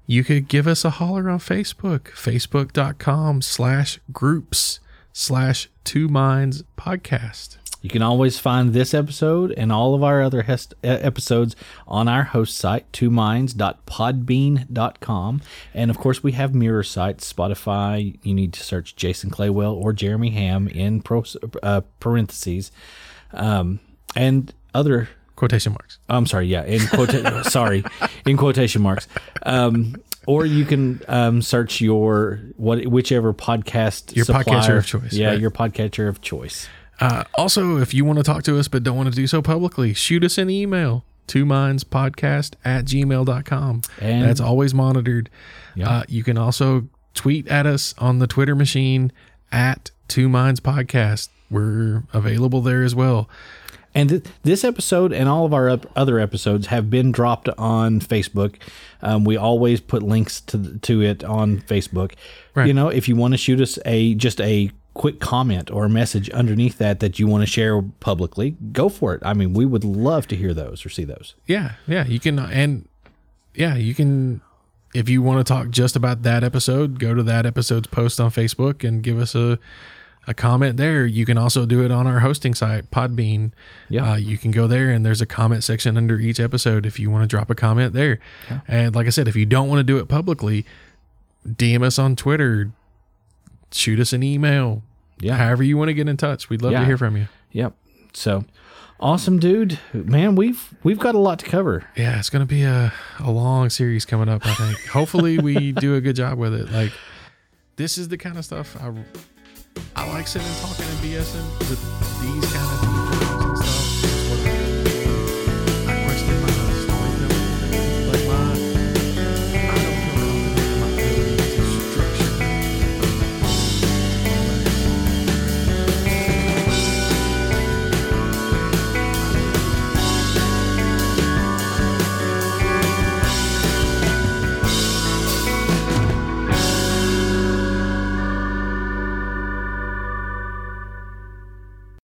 Speaker 1: You could give us a holler on Facebook, facebook.com slash groups slash two minds podcast.
Speaker 2: You can always find this episode and all of our other hest- episodes on our host site, twominds.podbean.com. And of course, we have mirror sites, Spotify. You need to search Jason Claywell or Jeremy Ham in pro- uh, parentheses. Um, and other
Speaker 1: Quotation marks.
Speaker 2: I'm sorry, yeah, in quota- sorry, in quotation marks. Um, or you can um, search your what whichever podcast
Speaker 1: Your podcatcher
Speaker 2: supplier-
Speaker 1: of choice,
Speaker 2: Yeah,
Speaker 1: right.
Speaker 2: your podcatcher of choice.
Speaker 1: Uh, also, if you want to talk to us but don't want to do so publicly, shoot us an email. Two minds podcast at gmail.com.
Speaker 2: And-
Speaker 1: That's always monitored.
Speaker 2: Yeah.
Speaker 1: Uh, you can also tweet at us on the Twitter machine at Two Minds Podcast. We're available there as well.
Speaker 2: And th- this episode and all of our up- other episodes have been dropped on Facebook. Um, we always put links to to it on Facebook.
Speaker 1: Right.
Speaker 2: You know, if you want to shoot us a just a quick comment or a message underneath that that you want to share publicly, go for it. I mean, we would love to hear those or see those.
Speaker 1: Yeah, yeah, you can, and yeah, you can. If you want to talk just about that episode, go to that episode's post on Facebook and give us a a comment there. You can also do it on our hosting site, Podbean.
Speaker 2: Yeah.
Speaker 1: uh, you can go there and there's a comment section under each episode if you want to drop a comment there. And like I said, if you don't want to do it publicly, DM us on Twitter, shoot us an email.
Speaker 2: Yeah.
Speaker 1: however you want to get in touch, we'd love
Speaker 2: Yeah.
Speaker 1: to hear from you.
Speaker 2: Yep. So awesome, dude. Man, we've we've got a lot to cover.
Speaker 1: Yeah, it's gonna be a, a long series coming up. I think. Hopefully, we do a good job with it. Like, this is the kind of stuff I I like sitting and talking and BSing with these kind of people.